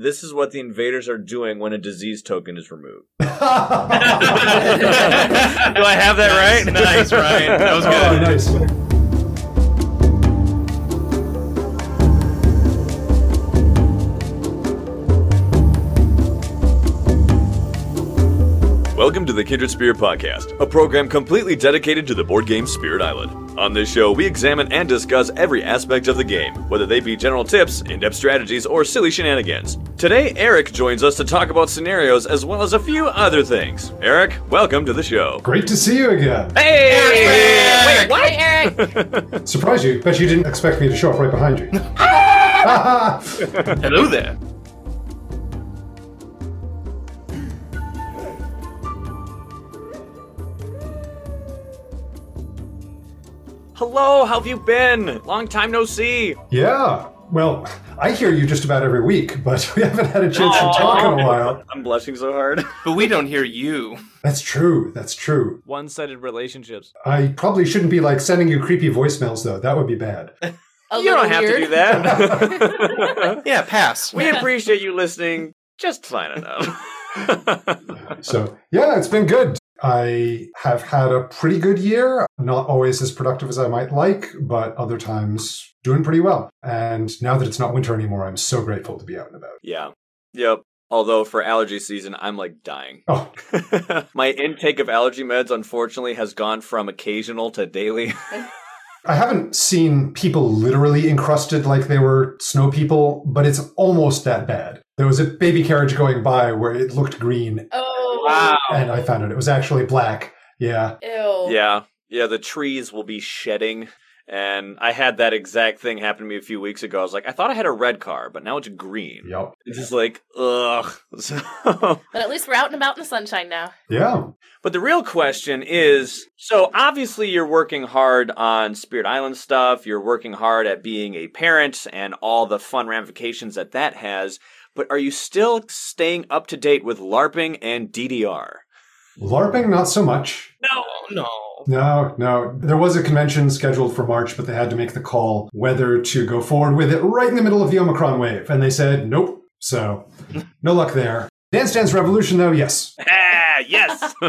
this is what the invaders are doing when a disease token is removed. Do oh, I have that right? nice, Ryan. That was good. nice. Welcome to the Kindred Spirit Podcast, a program completely dedicated to the board game Spirit Island. On this show, we examine and discuss every aspect of the game, whether they be general tips, in depth strategies, or silly shenanigans. Today, Eric joins us to talk about scenarios as well as a few other things. Eric, welcome to the show. Great to see you again. Hey! Wait, what? Hey, Eric. Surprise you. Bet you didn't expect me to show up right behind you. Hello there. Hello, how have you been? Long time no see. yeah. Well, I hear you just about every week, but we haven't had a chance to talk in a while. I'm blushing so hard. But we don't hear you. That's true. That's true. One sided relationships. I probably shouldn't be like sending you creepy voicemails though. That would be bad. A You don't have weird. to do that. Yeah, pass. we appreciate you listening just fine enough. So, yeah, it's been good. I have had a pretty good year. Not always as productive as I might like, but other times doing pretty well. And now that it's not winter anymore, I'm so grateful to be out and about. yeah. Yep. Although for allergy season, I'm like dying. Oh, My intake of allergy meds, unfortunately, has gone from occasional to daily. I haven't seen people literally encrusted like they were snow people, but it's almost that bad. There was a baby carriage going by where it looked green, Oh. And I found out it was actually black. Yeah. Ew. yeah. Yeah, the trees will be shedding. And I had that exact thing happen to me a few weeks ago. I was like, I thought I had a red car, but now it's green. Yep. It's just like, ugh. So, But at least we're out and about in the sunshine now. Yeah. But the real question is so obviously you're working hard on Spirit Island stuff, you're working hard at being a parent and all the fun ramifications that that has, but are you still staying up to date with LARPing and DDR? LARPing, not so much. No, no. No, no. There was a convention scheduled for March, but they had to make the call whether to go forward with it right in the middle of the Omicron wave. And they said, nope. So, no luck there. Dance Dance Revolution, though, yes. Ah, yes.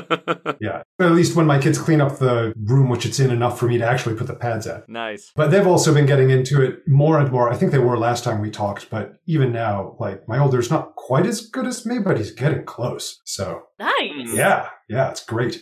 Yeah. At least when my kids clean up the room, which it's in enough for me to actually put the pads at. nice. But they've also been getting into it more and more. I think they were last time we talked, but even now, like, my older's not quite as good as me, but he's getting close. So, Nice. yeah, yeah, it's great.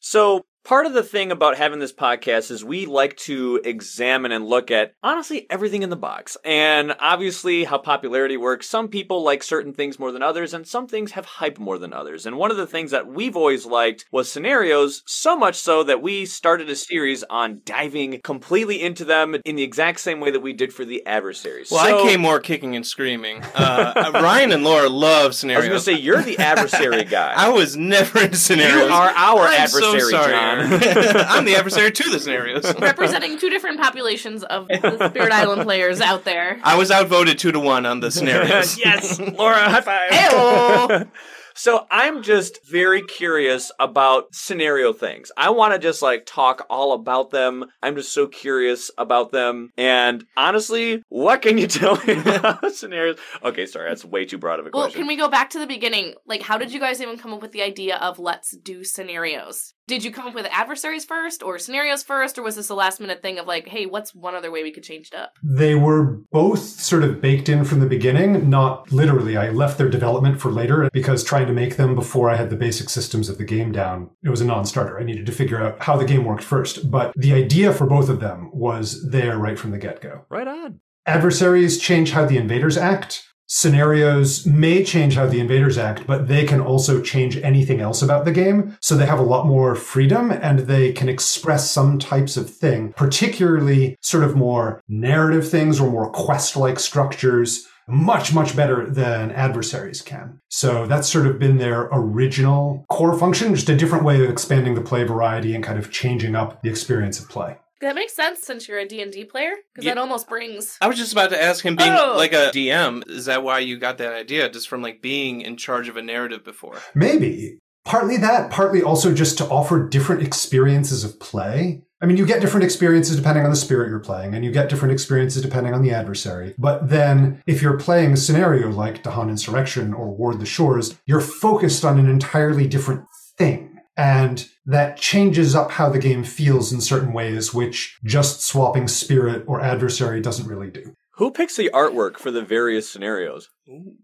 So, part of the thing about having this podcast is we like to examine and look at honestly everything in the box. And obviously, how popularity works. Some people like certain things more than others, and some things have hype more than others. And one of the things that we've always liked was scenarios, so much so that we started a series on diving completely into them in the exact same way that we did for the adversaries. Well, So- I came more kicking and screaming. Uh, Ryan and Laura love scenarios. I was going to say, you're the adversary guy. I was never in scenarios. you are our I'm so adversary, sorry, John. Aaron. I'm the adversary to the scenarios. Representing two different populations of the Spirit Island players out there. I was outvoted two to one on the scenarios. yes, Laura, high five. Heyo. so I'm just very curious about scenario things. I want to just like talk all about them. I'm just so curious about them. And honestly, what can you tell me about scenarios? Okay, sorry, that's way too broad of a Well, question. Well, can we go back to the beginning? Like, how did you guys even come up with the idea of let's do scenarios? Did you come up with adversaries first or scenarios first, or was this a last minute thing of like, hey, what's one other way we could change it up? They were both sort of baked in from the beginning, not literally. I left their development for later because trying to make them before I had the basic systems of the game down, it was a non starter. I needed to figure out how the game worked first. But the idea for both of them was there right from the get go. right on. Adversaries change how the invaders act. Scenarios may change how the invaders act, but they can also change anything else about the game. So they have a lot more freedom and they can express some types of thing, particularly sort of more narrative things or more quest like structures much, much better than adversaries can. So that's sort of been their original core function, just a different way of expanding the play variety and kind of changing up the experience of play. That makes sense since you're a D&D player, because Yeah. that almost brings... I was just about to ask him, being Oh. like a DM, is that why you got that idea? Just from like being in charge of a narrative before? Maybe. Partly that, partly also just to offer different experiences of play. I mean, you get different experiences depending on the spirit you're playing, and you get different experiences depending on the adversary. But then, if you're playing a scenario like Dahan Insurrection or Ward the Shores, you're focused on an entirely different thing. And that changes up how the game feels in certain ways, which just swapping spirit or adversary doesn't really do. Who picks the artwork for the various scenarios?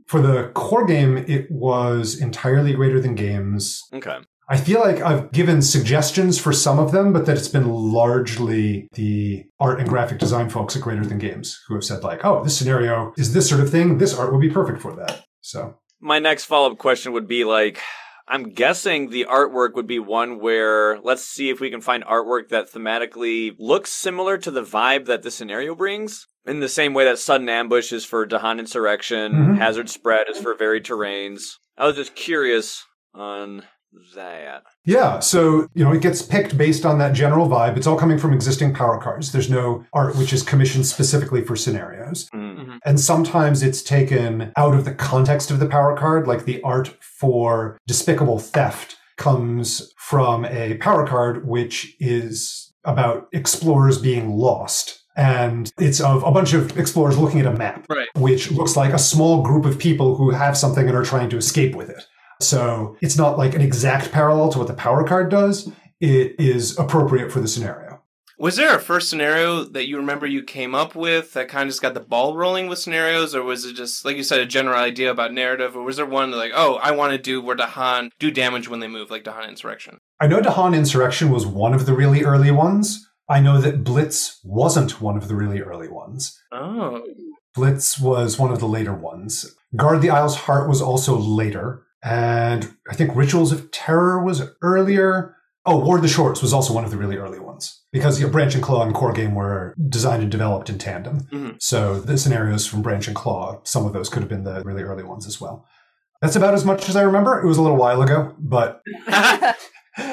For the core game, it was entirely greater than games. Okay. I feel like I've given suggestions for some of them, but that it's been largely the art and graphic design folks at Greater Than Games who have said like, "Oh, this scenario is this sort of thing. This art would be perfect for that." So My next follow up question would be like, I'm guessing the artwork would be one where let's see if we can find artwork that thematically looks similar to the vibe that the scenario brings. In the same way that Sudden Ambush is for Dahan Insurrection, Mhm. Hazard Spread is for Varied Terrains. I was just curious on that. yeah, so you know it gets picked based on that general vibe. It's all coming from existing power cards. There's no art which is commissioned specifically for scenarios. Mm. And sometimes it's taken out of the context of the power card, like the art for Despicable Theft comes from a power card which is about explorers being lost. And it's of a bunch of explorers looking at a map, Right. which looks like a small group of people who have something and are trying to escape with it. So it's not like an exact parallel to what the power card does. It is appropriate for the scenario. Was there a first scenario that you remember you came up with that kind of just got the ball rolling with scenarios, or was it just like you said a general idea about narrative, or was there one like, oh, I want to do where Dahan do damage when they move, like Dahan Insurrection? I know Dahan Insurrection was one of the really early ones. I know that Blitz wasn't one of the really early ones. Oh, Blitz was one of the later ones. Guard the Isle's Heart was also later. And I think Rituals of Terror was earlier. Oh, Ward the Shores was also one of the really early ones. Because you know, Branch and Claw and Core Game were designed and developed in tandem. Mhm. So the scenarios from Branch and Claw, some of those could have been the really early ones as well. That's about as much as I remember. It was a little while ago, but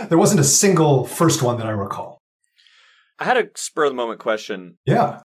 there wasn't a single first one that I recall. I had a spur of the moment question. Yeah.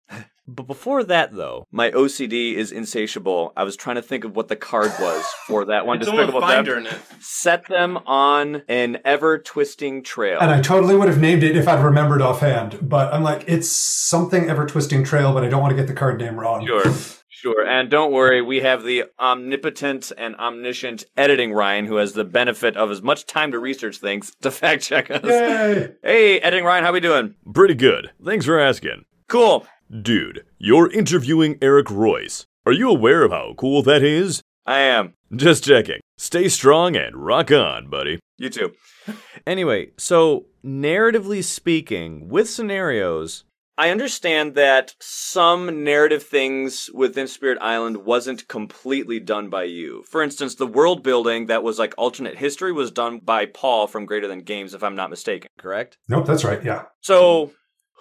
But before that, though, my OCD is insatiable. I was trying to think of what the card was for that one. it's almost Despicable Finder Theft. in it. Set them on an ever twisting trail. And I totally would have named it if I'd remembered offhand, but I'm like, it's something ever twisting trail, but I don't want to get the card name wrong. Sure. Sure. And don't worry, we have the omnipotent and omniscient editing Ryan who has the benefit of as much time to research things to fact check us. Yay! Hey, editing Ryan, how we doing? Pretty good. Thanks for asking. Cool. Dude, you're interviewing Eric Reuss. Are you aware of how cool that is? I am. Just checking. Stay strong and rock on, buddy. You too. Anyway, so narratively speaking, with scenarios, I understand that some narrative things within Spirit Island wasn't completely done by you. For instance, the world building that was like alternate history was done by Paul from Greater Than Games, if I'm not mistaken, correct? Nope, that's right. Yeah. So,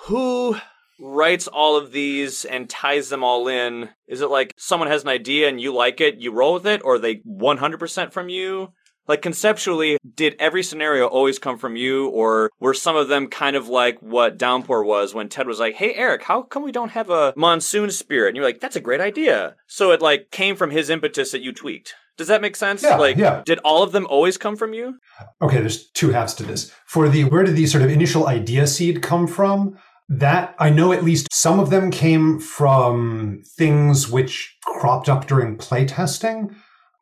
who writes all of these and ties them all in? Is it like someone has an idea and you like it, you roll with it, or are they 100% from you? Like conceptually, did every scenario always come from you, or were some of them kind of like what Downpour was when Ted was like, "Hey Eric, how come we don't have a monsoon spirit?" And you're like, "That's a great idea." So it like came from his impetus that you tweaked. Does that make sense? Yeah, like, yeah. did all of them always come from you? Okay, there's two halves to this. For the where did the sort of initial idea seed come from? That I know at least some of them came from things which cropped up during playtesting.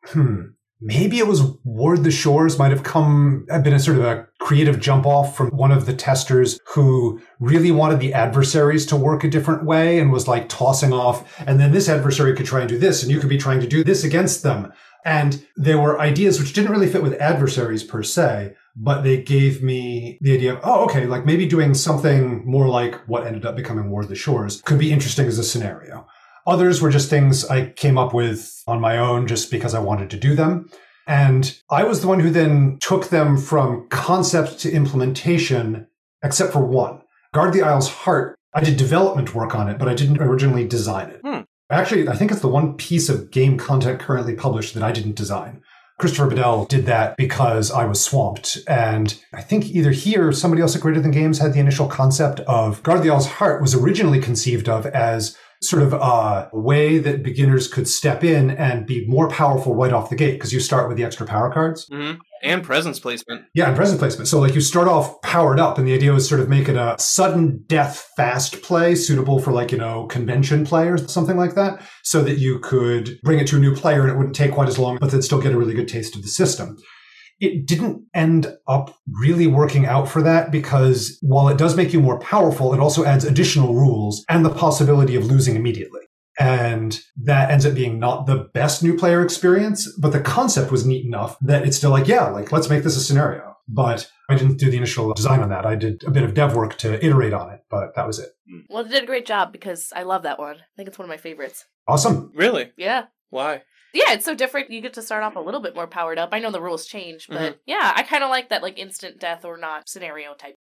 Hmm. Maybe it was Ward the Shores might have come, have been a sort of a creative jump off from one of the testers who really wanted the adversaries to work a different way and was like tossing off. And then this adversary could try and do this and you could be trying to do this against them. And there were ideas which didn't really fit with adversaries per se, but they gave me the idea of, oh, okay, like maybe doing something more like what ended up becoming Ward the Shores could be interesting as a scenario. Others were just things I came up with on my own just because I wanted to do them. And I was the one who then took them from concept to implementation, except for one. Guard the Isle's Heart, I did development work on it, but I didn't originally design it. Hmm. Actually, I think it's the one piece of game content currently published that I didn't design. Christopher Badell did that because I was swamped. And I think either he or somebody else at Greater Than Games had the initial concept of Guard the Isle's Heart was originally conceived of as sort of a way that beginners could step in and be more powerful right off the gate because you start with the extra power cards. Mhm. And presence placement. Yeah, and presence placement. So like you start off powered up, and the idea was sort of make it a sudden death fast play suitable for like, you know, convention players, something like that, so that you could bring it to a new player and it wouldn't take quite as long, but then still get a really good taste of the system. It didn't end up really working out for that because while it does make you more powerful, it also adds additional rules and the possibility of losing immediately. And that ends up being not the best new player experience, but the concept was neat enough that it's still like, yeah, like let's make this a scenario. But I didn't do the initial design on that. I did a bit of dev work to iterate on it, but that was it. Mm. Well, they did a great job because I love that one. I think it's one of my favorites. Awesome. Really? Yeah. Why? Yeah, it's so different. You get to start off a little bit more powered up. I know the rules change, but mm-hmm. yeah, I kind of like that like instant death or not scenario type.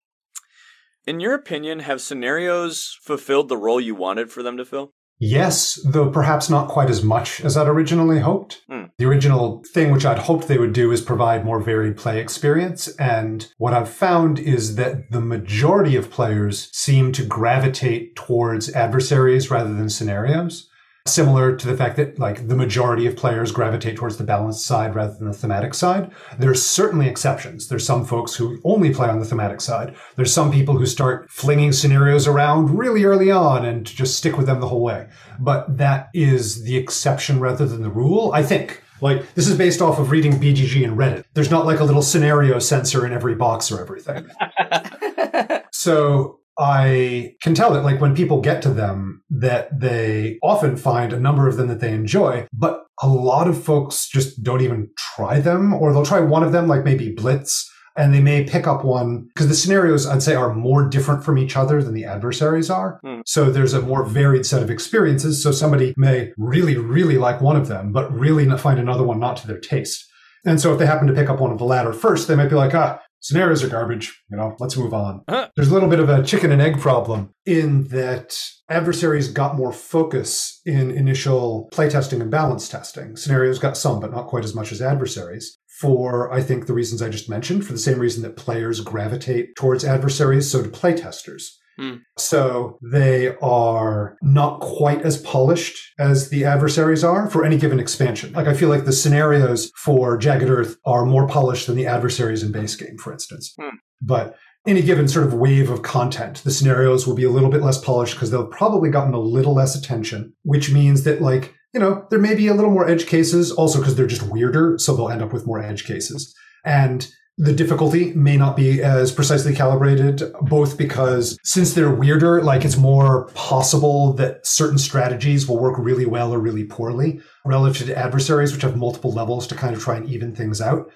In your opinion, have scenarios fulfilled the role you wanted for them to fill? Yes, though perhaps not quite as much as I'd originally hoped. Hmm. The original thing which I'd hoped they would do is provide more varied play experience. And what I've found is that the majority of players seem to gravitate towards adversaries rather than scenarios. Similar to the fact that like the majority of players gravitate towards the balanced side rather than the thematic side. There's certainly exceptions. There's some folks who only play on the thematic side. There's some people who start flinging scenarios around really early on and just stick with them the whole way. But that is the exception rather than the rule, I think. Like, this is based off of reading BGG and Reddit. There's not like a little scenario sensor in every box or everything. So I can tell that like when people get to them that they often find a number of them that they enjoy, but a lot of folks just don't even try them or they'll try one of them like maybe Blitz and they may pick up one because the scenarios I'd say are more different from each other than the adversaries are. Hmm. So there's a more varied set of experiences. So somebody may really, really like one of them, but really find another one not to their taste. And so if they happen to pick up one of the latter first, they might be like, ah, scenarios are garbage. You know, let's move on. Huh. There's a little bit of a chicken and egg problem in that adversaries got more focus in initial playtesting and balance testing. Scenarios got some, but not quite as much as adversaries. For, I think, the reasons I just mentioned, for the same reason that players gravitate towards adversaries, so do playtesters. Hmm. So they are not quite as polished as the adversaries are for any given expansion. Like I feel like the scenarios for Jagged Earth are more polished than the adversaries in base game, for instance. Hmm. But any given sort of wave of content, the scenarios will be a little bit less polished because they'll probably gotten a little less attention, which means that like, you know, there may be a little more edge cases also because they're just weirder. So they'll end up with more edge cases. And the difficulty may not be as precisely calibrated, both because since they're weirder, like it's more possible that certain strategies will work really well or really poorly relative to adversaries, which have multiple levels to kind of try and even things out.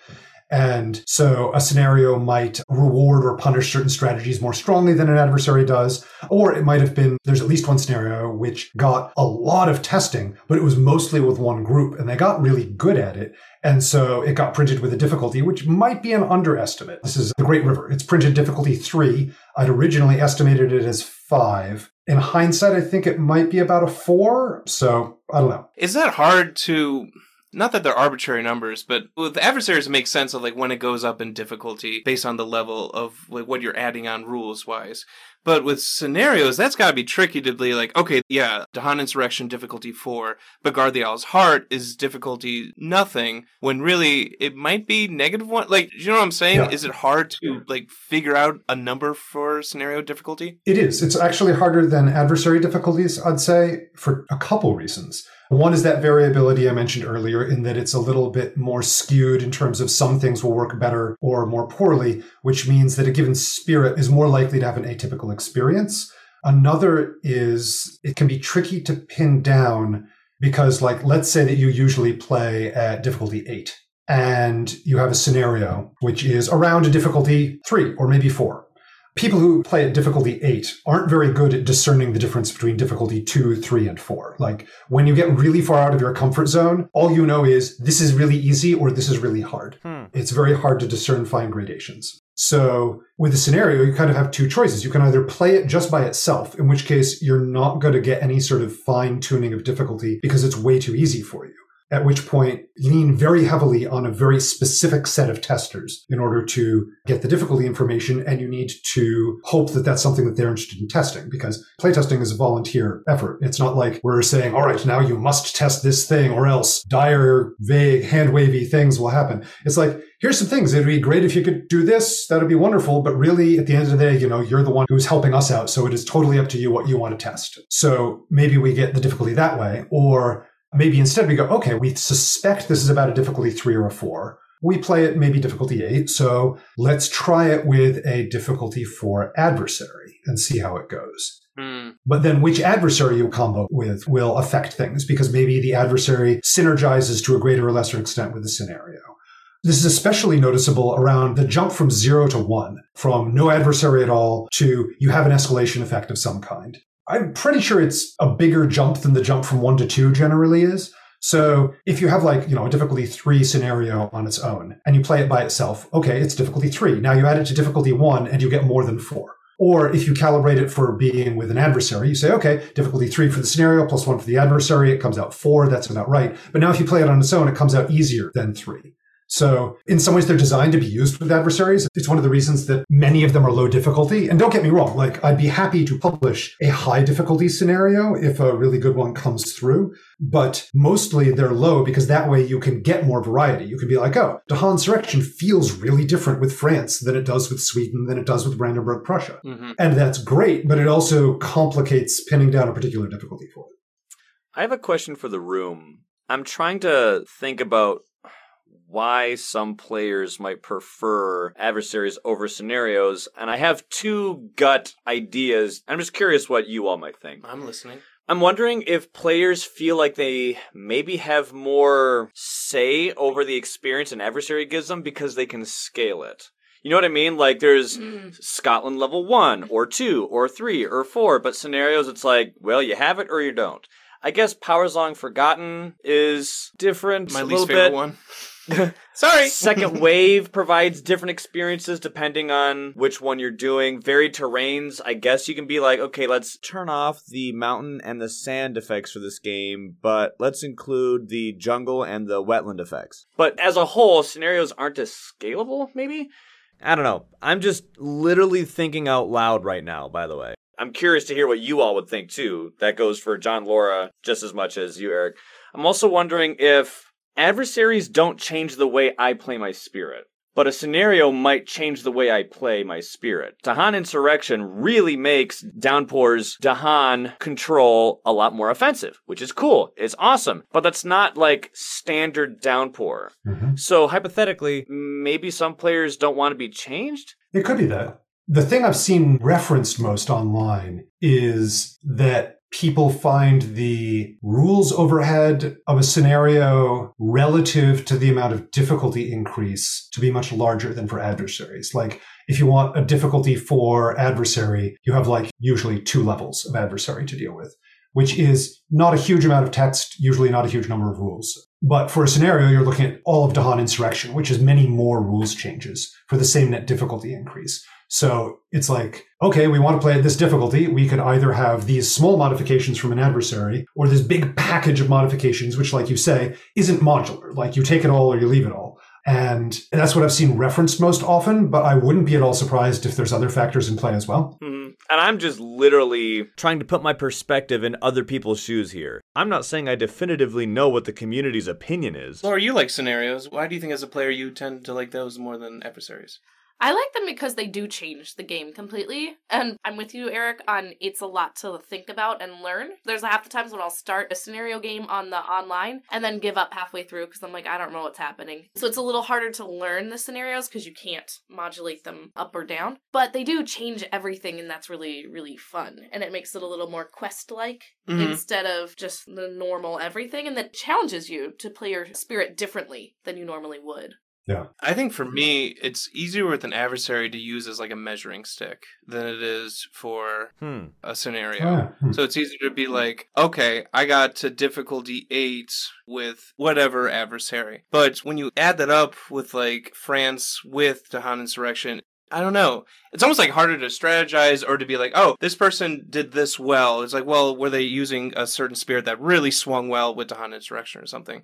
And so a scenario might reward or punish certain strategies more strongly than an adversary does. Or it might have been, there's at least one scenario which got a lot of testing, but it was mostly with one group and they got really good at it. And so it got printed with a difficulty, which might be an underestimate. This is the Great River. It's printed difficulty three. I'd originally estimated it as five. In hindsight, I think it might be about a four. So I don't know. Is that hard to not that they're arbitrary numbers, but with adversaries it makes sense of like when it goes up in difficulty based on the level of like what you're adding on rules wise. But with scenarios, that's gotta be tricky to be like, okay, yeah, Dahan Insurrection difficulty four, but Guard the Isle's Heart is difficulty nothing, when really it might be negative one. Like, you know what I'm saying? Yeah. Is it hard to like figure out a number for scenario difficulty? It is. It's actually harder than adversary difficulties, I'd say, for a couple reasons. One is that variability I mentioned earlier, in that it's a little bit more skewed in terms of some things will work better or more poorly, which means that a given spirit is more likely to have an atypical experience. Another is it can be tricky to pin down because, like, let's say that you usually play at difficulty eight and you have a scenario which is around a difficulty three or maybe four people who play at difficulty eight aren't very good at discerning the difference between difficulty two, three, and four. Like when you get really far out of your comfort zone, all you know is this is really easy or this is really hard. Hmm. It's very hard to discern fine gradations. So with a scenario, you kind of have two choices. You can either play it just by itself, in which case you're not going to get any sort of fine tuning of difficulty because it's way too easy for you. At which point lean very heavily on a very specific set of testers in order to get the difficulty information. And you need to hope that that's something that they're interested in testing because playtesting is a volunteer effort. It's not like we're saying, all right, now you must test this thing or else dire, vague, hand wavy things will happen. It's like, here's some things. It'd be great if you could do this. That'd be wonderful. But really, at the end of the day, you know, you're the one who's helping us out. So it is totally up to you what you want to test. So maybe we get the difficulty that way. Or maybe instead we go, okay, we suspect this is about a difficulty three or a four. We play it maybe difficulty eight. So let's try it with a difficulty four adversary and see how it goes. Hmm. But then which adversary you combo with will affect things because maybe the adversary synergizes to a greater or lesser extent with the scenario. This is especially noticeable around the jump from zero to one, from no adversary at all to you have an escalation effect of some kind. I'm pretty sure it's a bigger jump than the jump from one to two generally is. So if you have like, you know, a difficulty three scenario on its own and you play it by itself, okay, it's difficulty three. Now you add it to difficulty one and you get more than four. Or if you calibrate it for being with an adversary, you say, okay, difficulty three for the scenario plus one for the adversary. It comes out four. That's about right. But now if you play it on its own, it comes out easier than three. So in some ways, they're designed to be used with adversaries. It's one of the reasons that many of them are low difficulty. And don't get me wrong, like I'd be happy to publish a high difficulty scenario if a really good one comes through. But mostly they're low because that way you can get more variety. You can be like, oh, Dahan Insurrection feels really different with France than it does with Sweden, than it does with Brandenburg Prussia. Mhm. And that's great, but it also complicates pinning down a particular difficulty for it. I have a question for the room. I'm trying to think about why some players might prefer adversaries over scenarios, and I have two gut ideas. I'm just curious what you all might think. I'm listening. I'm wondering if players feel like they maybe have more say over the experience an adversary gives them because they can scale it. You know what I mean? Like there's Mm. Scotland level one or two or three or four, but scenarios it's like, well, you have it or you don't. I guess Powers Long Forgotten is different My a least little favorite bit. one. Sorry. Second Wave provides different experiences depending on which one you're doing. Varied terrains, I guess you can be like, okay, let's Turn off the mountain and the sand effects for this game, but let's include the jungle and the wetland effects. but as a whole, scenarios aren't as scalable, maybe? I don't know. I'm just literally thinking out loud right now, by the way. I'm curious to hear what you all would think too. That goes for John Laura just as much as you, Eric. I'm also wondering if adversaries don't change the way I play my spirit, but a scenario might change the way I play my spirit. Dahan Insurrection really makes Downpour's Dahan control a lot more offensive, which is cool. It's awesome, but that's not like standard Downpour. Mm-hmm. So hypothetically, maybe some players don't want to be changed? It could be that. The thing I've seen referenced most online is that people find the rules overhead of a scenario relative to the amount of difficulty increase to be much larger than for adversaries. Like if you want a difficulty for adversary, you have like usually two levels of adversary to deal with, which is not a huge amount of text, usually not a huge number of rules. But for a scenario, you're looking at all of Dahan Insurrection, which is many more rules changes for the same net difficulty increase. So it's like, okay, we want to play at this difficulty. We could either have these small modifications from an adversary or this big package of modifications, which, like you say, isn't modular. Like you take it all or you leave it all. And that's what I've seen referenced most often, but I wouldn't be at all surprised if there's other factors in play as well. Mhm. And I'm just literally Trying to put my perspective in other people's shoes here. I'm not saying I definitively know what the community's opinion is. Laura, you like scenarios. Why do you think, as a player, you tend to like those more than adversaries? I like them because they do change the game completely. And I'm with you, Eric, on it's a lot to think about and learn. There's half the times when I'll start a scenario game on the online and then give up halfway through because I'm like, I don't know what's happening. So it's a little harder to learn the scenarios because you can't modulate them up or down. But they do change everything, and that's really, really fun. And it makes it a little more quest like Mhm. instead of just the normal everything. And that challenges you to play your spirit differently than you normally would. I think for me, it's easier with an adversary to use as like a measuring stick than it is for Hmm. a scenario. Ah, hmm. So it's easier to be like, okay, I got to difficulty eight with whatever adversary. But when you add that up with like France with Dahan Insurrection, I don't know. It's almost like harder to strategize or to be like, oh, this person did this well. It's like, well, were they using a certain spirit that really swung well with Dahan Insurrection or something?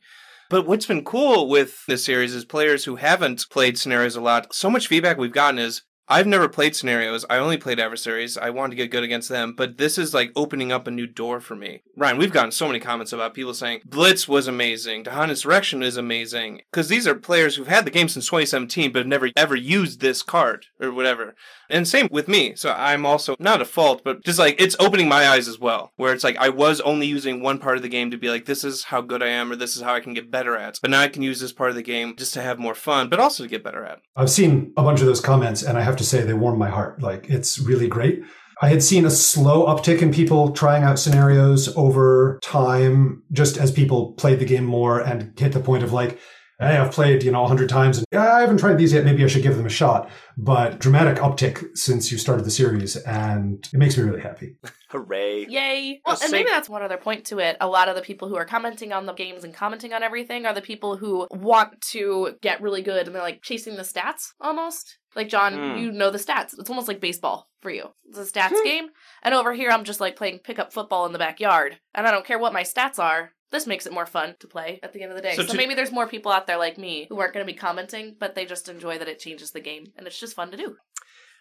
But what's been cool with this series is players who haven't played scenarios a lot. So much feedback we've gotten is I've never played scenarios. I only played adversaries. I wanted to get good against them, but this is like opening up a new door for me. Ryan, we've gotten so many comments about people saying Blitz was amazing, Dahan Insurrection is amazing, because these are players who've had the game since 2017 but have never ever used this card or whatever. And same with me. So I'm also not a fault, but just like it's opening my eyes as well, where it's like I was only using one part of the game to be like, this is how good I am, or this is how I can get better at. But now I can use this part of the game just to have more fun, but also to get better at. I've seen a bunch of those comments, and I have to say they warm my heart. Like, it's really great. I had seen a slow uptick in people trying out scenarios over time, just as people played the game more and hit the point of like, hey, I've played, you know, a hundred times and I haven't tried these yet. Maybe I should give them a shot. But dramatic uptick since you started the series, and it makes me really happy. Hooray. Yay! Well, and maybe that's one other point to it. A lot of the people who are commenting on the games and commenting on everything are the people who want to get really good and they're like chasing the stats almost. Like John, Hmm. you know the stats. It's almost like baseball for you. It's a stats game. And over here, I'm just like playing pickup football in the backyard, and I don't care what my stats are. This makes it more fun to play at the end of the day. So So, to- maybe there's more people out there like me who aren't going to be commenting, but they just enjoy that it changes the game, and it's just fun to do.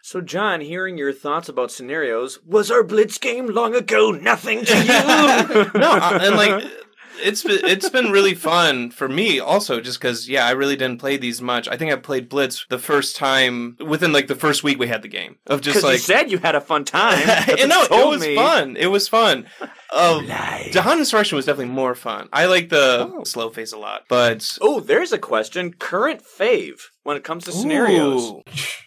So, John, hearing your thoughts about scenarios, was our Blitz game long ago nothing to you? no, I- and like it's been, it's been really fun for me also just because yeah I really didn't play these much. I think I played Blitz the first time within like the first week we had the game of just Because you like said you had a fun time. And no, it was me. fun. It was fun. Um, Lie. Dahan Insurrection was definitely more fun. I like the Oh. slow phase a lot, but Oh, there's a question. Current fave when it comes to scenarios.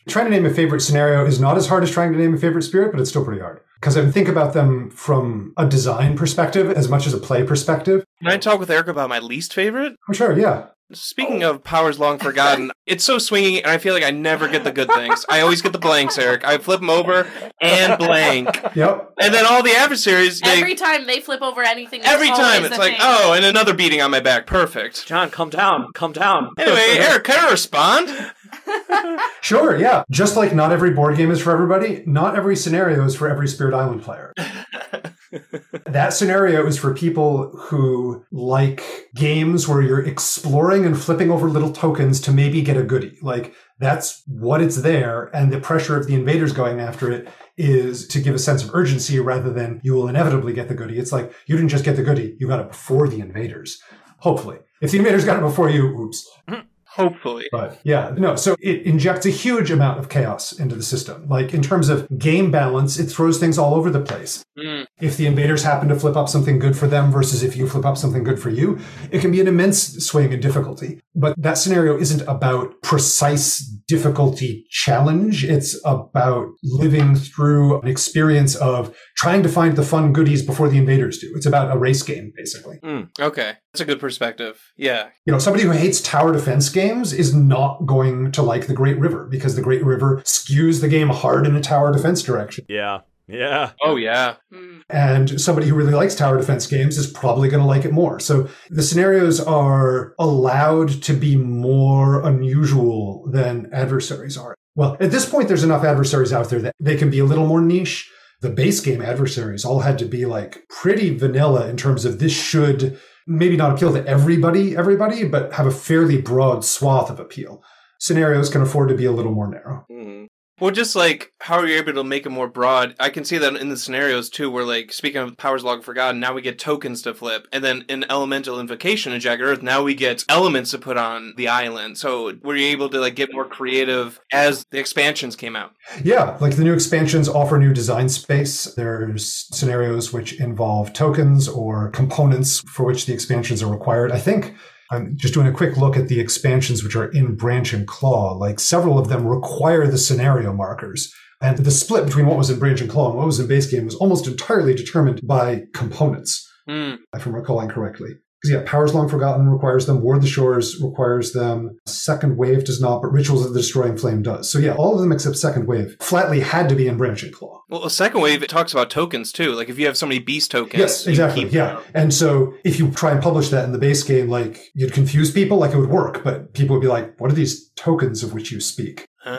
Trying to name a favorite scenario is not as hard as trying to name a favorite spirit, but it's still pretty hard. Because I think about them from a design perspective as much as a play perspective. Can I talk with Eric about my least favorite? Oh, sure, yeah. Speaking of powers long forgotten, it's so swingy, and I feel like I never get the good things. I always get the blanks, Eric. I flip them over and blank, Yep. and then all the adversaries they Every time they flip over anything, every time it's like thing. oh, and another beating on my back. Perfect. John, come down. Come down. Anyway, Eric, can I respond? Sure, yeah. Just like not every board game is for everybody, not every scenario is for every Spirit Island player. that scenario is for people who like games where you're exploring and flipping over little tokens to maybe get a goodie. Like, that's what it's there, and the pressure of the invaders going after it is to give a sense of urgency rather than you will inevitably get the goodie. It's like you didn't just get the goodie, you got it before the invaders. Hopefully. If the invaders got it before you, oops. Hopefully. But yeah, no, so it injects a huge amount of chaos into the system. Like in terms of game balance, it throws things all over the place. Mm. If the invaders happen to flip up something good for them versus if you flip up something good for you, it can be an immense swing in difficulty. But that scenario isn't about precise difficulty challenge. It's about living through an experience of trying to find the fun goodies before the invaders do. It's about a race game, basically. Okay, that's a good perspective. Yeah, You know, somebody who hates tower defense games is not going to like the Great River because the Great River skews the game hard in a tower defense direction. Yeah. Yeah. Oh yeah. Mm. And somebody who really likes tower defense games is probably going to like it more. So the scenarios are allowed to be more unusual than adversaries are. Well, at this point, there's enough adversaries out there that they can be a little more niche. The base game adversaries all had to be like pretty vanilla in terms of this should maybe not appeal to everybody, everybody, but have a fairly broad swath of appeal. Scenarios can afford to be a little more narrow. Mhm. Well, just like how are you able to make it more broad? I can see that in the scenarios too, where like speaking of powers long forgotten, now we get tokens to flip, and then in elemental invocation in Jagged Earth, now we get elements to put on the island. So were you able to like get more creative as the expansions came out? Yeah, like the new expansions offer new design space. There's scenarios which involve tokens or components for which the expansions are required. I think I'm just doing a quick look at the expansions which are in Branch and Claw. Like several of them require the scenario markers. And the split between what was in Branch and Claw and what was in base game was almost entirely determined by components, Hmm. if I'm recalling correctly. Because yeah, Powers Long Forgotten requires them, Ward the Shores requires them, Second Wave does not, but Rituals of the Destroying Flame does. So yeah, all of them except Second Wave flatly had to be in Branch and Claw. Well, second wave it talks about tokens too. Like if you have so many beast tokens, Yes, exactly. keep Yeah. And so if you try and publish that in the base game, like you'd confuse people, like it would work, but people would be like, what are these tokens of which you speak? Huh?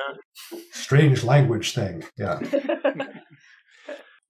Strange language thing. Yeah.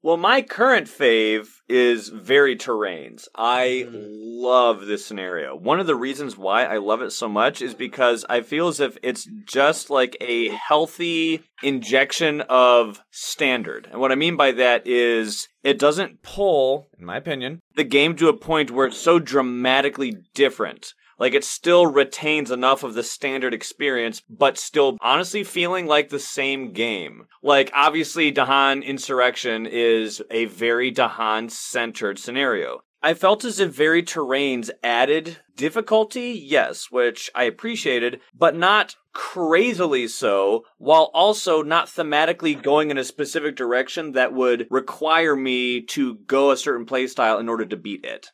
Well, my current fave is Varied Terrains. I mm-hmm. love this scenario. One of the reasons why I love it so much is because I feel as if it's just like a healthy injection of standard. And what I mean by that is it doesn't pull, in my opinion, the game to a point where it's so dramatically different. Like it still retains enough of the standard experience, but still honestly feeling like the same game. Like obviously Dahan Insurrection is a very Dahan centered scenario. I felt as if Varied Terrains added difficulty, yes, which I appreciated, but not crazily so, while also not thematically going in a specific direction that would require me to go a certain playstyle in order to beat it.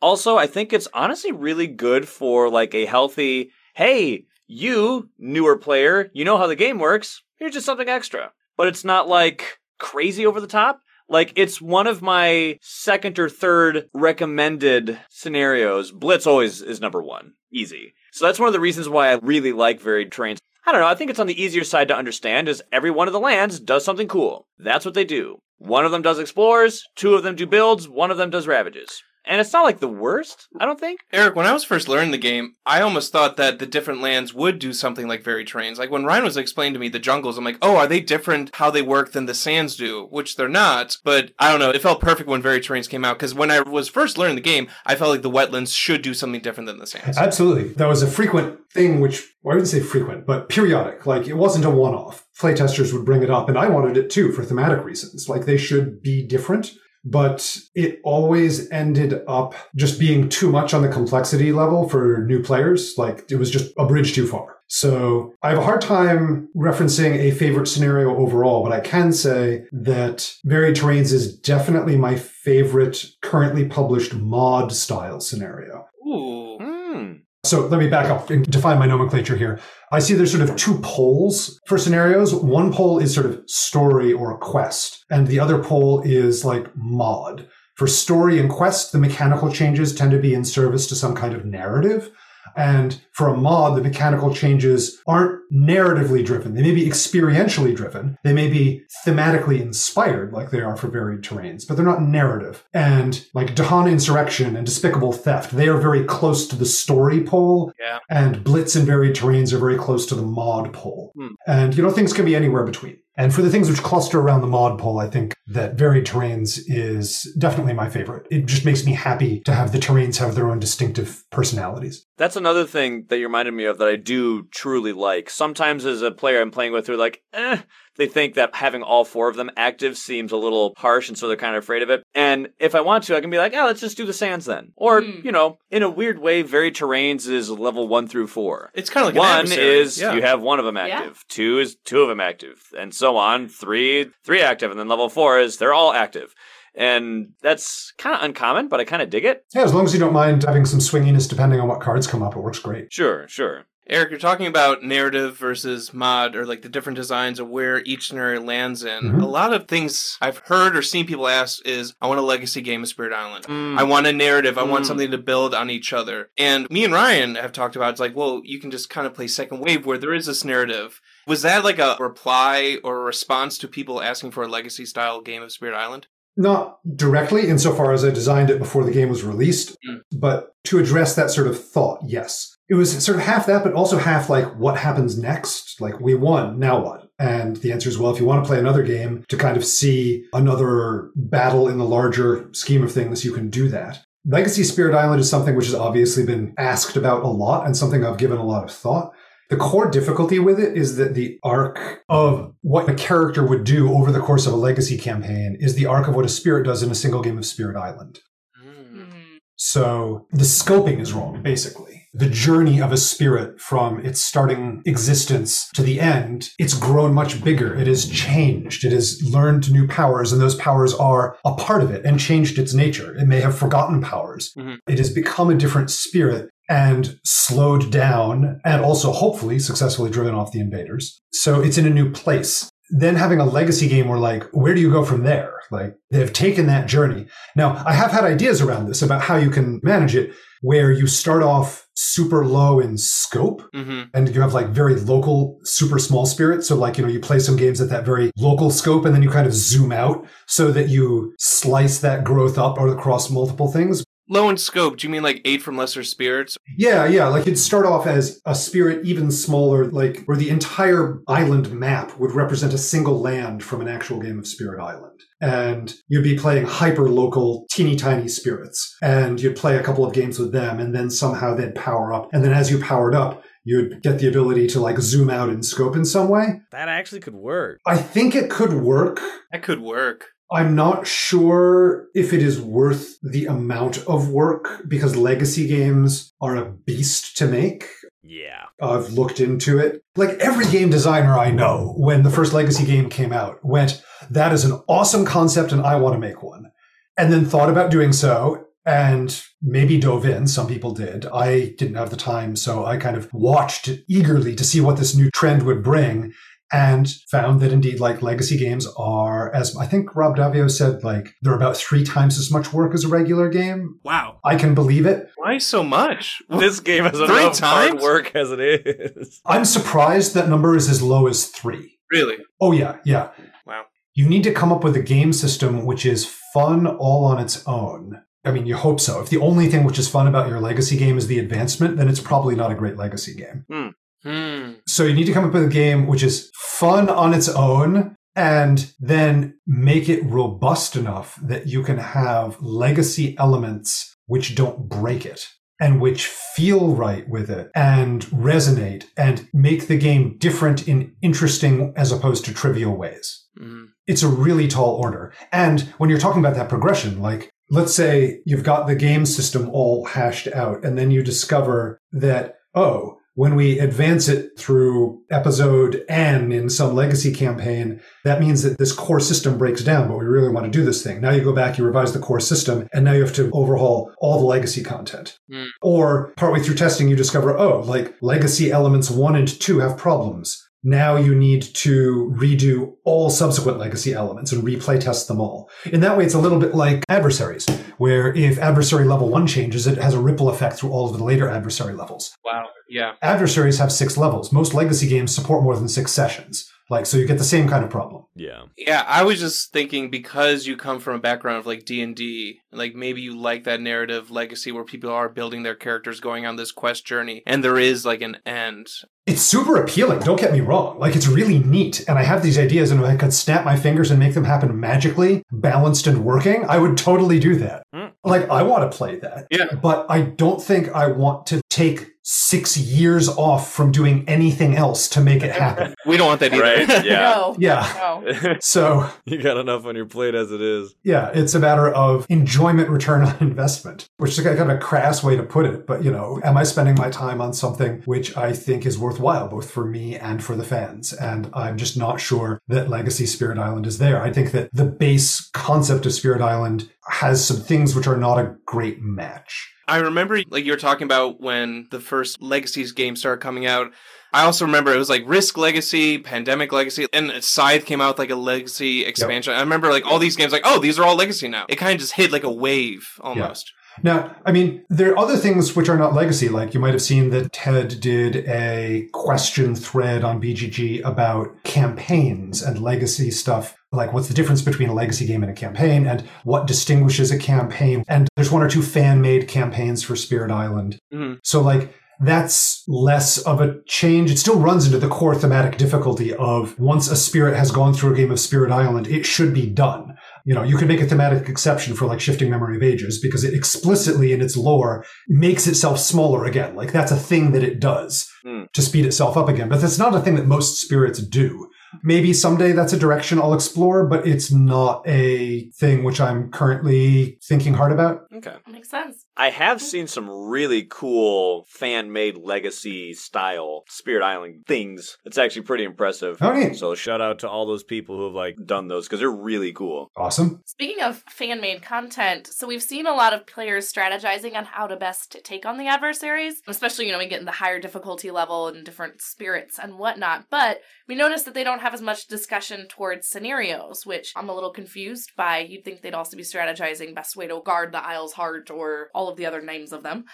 Also, I think it's honestly really good for like a healthy, hey, you, newer player, you know how the game works, here's just something extra. But it's not like crazy over the top. Like it's one of my second or third recommended scenarios. Blitz always is number one. Easy. So that's one of the reasons why I really like varied terrains. I don't know, I think it's on the easier side to understand is every one of the lands does something cool. That's what they do. One of them does explores, two of them do builds, one of them does ravages. And it's not like the worst, I don't think. Eric, when I was first learning the game, I almost thought that the different lands would do something like varied terrains. Like when Ryan was explaining to me the jungles, I'm like, oh, are they different how they work than the sands do? Which they're not. But I don't know. It felt perfect when varied terrains came out because when I was first learning the game, I felt like the wetlands should do something different than the sands. Absolutely. That was a frequent thing, which well, I wouldn't say frequent, but periodic. Like it wasn't a one off. Playtesters would bring it up, and I wanted it too for thematic reasons. Like they should be different but it always ended up just being too much on the complexity level for new players. Like it was just a bridge too far. So I have a hard time referencing a favorite scenario overall, but I can say that Varied Terrains is definitely my favorite currently published mod style scenario. Ooh. Hmm. So let me back up and define my nomenclature here. I see there's sort of two poles for scenarios. One pole is sort of story or quest, and the other pole is like mod. For story and quest, the mechanical changes tend to be in service to some kind of narrative. And for a mod, the mechanical changes aren't narratively driven. They may be experientially driven. They may be thematically inspired, like they are for varied terrains, but they're not narrative. And like Dahan Insurrection and Despicable Theft, they are very close to the story pole. Yeah. And Blitz and varied terrains are very close to the mod pole. Hmm. And, you know, things can be anywhere between. And for the things which cluster around the mod pole, I think that varied terrains is definitely my favorite. It just makes me happy to have the terrains have their own distinctive personalities. That's another thing that you reminded me of that I do truly like. Sometimes as a player I'm playing with, they're like, eh, they think that having all four of them active seems a little harsh, and so they're kind of afraid of it. And if I want to, I can be like, yeah, let's just do the sands then. Or, Hmm. you know, in a weird way, Varied Terrains is level one through four. It's kind of like one adversary. is yeah. you have one of them Yeah. active. Two is two of them active, and so on. Three, three active, and then level four is they're all active. And that's kind of uncommon, but I kind of dig it. Yeah, as long as you don't mind having some swinginess depending on what cards come up, it works great. Sure, sure. Eric, you're talking about narrative versus mod, or like the different designs of where each scenario lands in. Mhm. A lot of things I've heard or seen people ask is, I want a legacy game of Spirit Island. Mm. I want a narrative. I want Mm. something to build on each other. And me and Ryan have talked about it's like, well, you can just kind of play second wave where there is this narrative. Was that like a reply or a response to people asking for a legacy style game of Spirit Island? Not directly, insofar as I designed it before the game was released, Mm. but to address that sort of thought, yes. It was sort of half that, but also half like what happens next? Like, we won, now what? And the answer is, well, if you want to play another game to kind of see another battle in the larger scheme of things, you can do that. Legacy Spirit Island is something which has obviously been asked about a lot and something I've given a lot of thought. The core difficulty with it is that the arc of what a character would do over the course of a legacy campaign is the arc of what a spirit does in a single game of Spirit Island. Mhm. So the scoping is wrong, basically. The journey of a spirit from its starting existence to the end, it's grown much bigger. It has changed. It has learned new powers, and those powers are a part of it and changed its nature. It may have forgotten powers. Mhm. It has become a different spirit and slowed down and also hopefully successfully driven off the invaders. So it's in a new place. Then having a legacy game where like, where do you go from there? Like they've taken that journey. Now I have had ideas around this about how you can manage it where you start off super low in scope hmm and you have like very local super small spirit so like you know you play some games at that very local scope and then you kind of zoom out so that you slice that growth up or across multiple things Low in scope. Do you mean like eight from lesser spirits? yeah yeah like you'd start off as a spirit even smaller like where the entire island map would represent a single land from an actual game of spirit island and you'd be playing hyper local teeny tiny spirits and you'd play a couple of games with them and then somehow they'd power up and then as you powered up you'd get the ability to like zoom out in scope in some way That actually could work. I think it could work. That could work. I'm not sure if it is worth the amount of work because legacy games are a beast to make. Yeah. I've looked into it. Like every game designer I know, when the first legacy game came out, went, that is an awesome concept and I want to make one. And then thought about doing so and maybe dove in. Some people did. I didn't have the time, so I kind of watched eagerly to see what this new trend would bring and found that indeed like legacy games are as I think Rob Daviau said like they're about 3 times as much work as a regular game. Wow. I can believe it. Why so much? This game has Three enough hard times? work as it is. I'm surprised that number is as low as 3. Really? Oh yeah, yeah. Wow. You need to come up with a game system which is fun all on its own. I mean, you hope so. If the only thing which is fun about your legacy game is the advancement, then it's probably not a great legacy game. Hmm. Hmm. So you need to come up with a game which is fun on its own and then make it robust enough that you can have legacy elements which don't break it and which feel right with it and resonate and make the game different in interesting as opposed to trivial ways Hmm. it's a really tall order. And when you're talking about that progression, like let's say you've got the game system all hashed out and then you discover that, oh, when we advance it through episode N in some legacy campaign, that means that this core system breaks down, but we really want to do this thing. Now you go back, you revise the core system, and now you have to overhaul all the legacy content. Hmm. Or partway through testing, you discover, oh, like legacy elements one and two have problems. Now you need to redo all subsequent legacy elements and replay test them all. In that way, it's a little bit like adversaries, where if adversary level one changes, it has a ripple effect through all of the later adversary levels. Wow. Yeah. Adversaries have six levels. Most legacy games support more than six sessions. Like, so you get the same kind of problem. Yeah. Yeah, I was just thinking because you come from a background of like D and D, like maybe you like that narrative legacy where people are building their characters, going on this quest journey, and there is like an end. It's super appealing, don't get me wrong. Like, it's really neat. And I have these ideas, and if I could snap my fingers and make them happen magically, balanced and working, I would totally do that. Hmm. Like, I want to play that. Yeah. But I don't think I want to take six years off from doing anything else to make it happen. We don't want that either. Right? Yeah. No. yeah. No. So, you got enough on your plate as it is. yeah, it's a matter of enjoyment return on investment, which is kind of a crass way to put it. But, you know, am I spending my time on something which I think is worthwhile, both for me and for the fans? And I'm just not sure that Legacy Spirit Island is there. I think that the base concept of Spirit Island has some things which are not a great match. I remember like you were talking about when the first Legacies game started coming out. I also remember it was like Risk Legacy, Pandemic Legacy, and Scythe came out with like a Legacy expansion. I remember like all these games like, oh, these are all Legacy now. It kind of just hit like a wave almost. Now, I mean, there are other things which are not legacy. Like you might have seen that Ted did a question thread on BGG about campaigns and legacy stuff. Like what's the difference between a legacy game and a campaign and what distinguishes a campaign. And there's one or two fan made campaigns for Spirit Island. Mhm. So like, that's less of a change. It still runs into the core thematic difficulty of once a spirit has gone through a game of Spirit Island, it should be done. You know, you could make a thematic exception for like shifting memory of ages because it explicitly in its lore makes itself smaller again. Like that's a thing that it does Hmm. to speed itself up again. But that's not a thing that most spirits do. Maybe someday that's a direction I'll explore, but it's not a thing which I'm currently thinking hard about. Okay. Makes sense. I have seen some really cool fan made legacy style Spirit Island things. It's actually pretty impressive. Oh, neat. So Shout out to all those people who have like done those because they're really cool. Awesome. Speaking of fan made content, so we've seen a lot of players strategizing on how to best take on the adversaries, especially, you know, we get in the higher difficulty level and different spirits and whatnot. But we notice that they don't have as much discussion towards scenarios, which I'm a little confused by. You'd think they'd also be strategizing best way to guard the Isle's heart or all of the other names of them.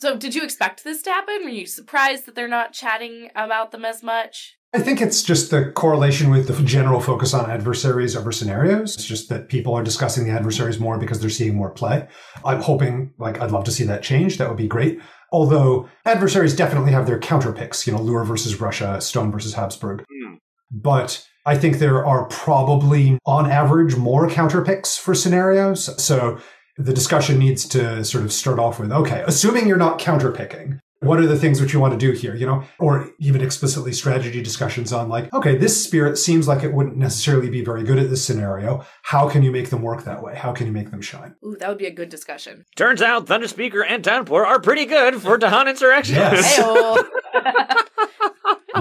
So, did you expect this to happen? Were you surprised that they're not chatting about them as much? I think it's just the correlation with the general focus on adversaries over scenarios. It's just that people are discussing the adversaries more because they're seeing more play. I'm hoping, like, I'd love to see that change. That would be great. Although adversaries definitely have their counter picks, you know, Lure versus Russia, Stone versus Habsburg. Hmm. But I think there are probably, on average, more counter picks for scenarios. So the discussion needs to sort of start off with okay, assuming you're not counter picking, what are the things which you want to do here, you know? Or even explicitly strategy discussions on like, okay, this spirit seems like it wouldn't necessarily be very good at this scenario. How can you make them work that way? How can you make them shine? Ooh, that would be a good discussion. Turns out Thunderspeaker and Downpour are pretty good for Dahan Insurrection. Yes.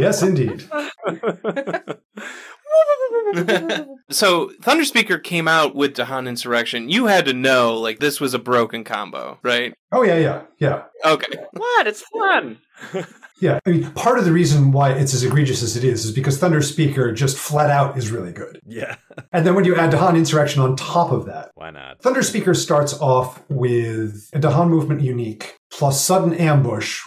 Heyo. Yes, indeed. so Thunderspeaker came out with Dahan Insurrection. You had to know like this was a broken combo, right? Oh yeah, yeah, yeah. Okay. what? It's fun. Yeah, I mean, part of the reason why it's as egregious as it is is because Thunder Speaker just flat out is really good. Yeah. And then when you add Dahan Insurrection on top of that, Why not? Thunder Speaker starts off with a Dahan movement unique plus sudden ambush,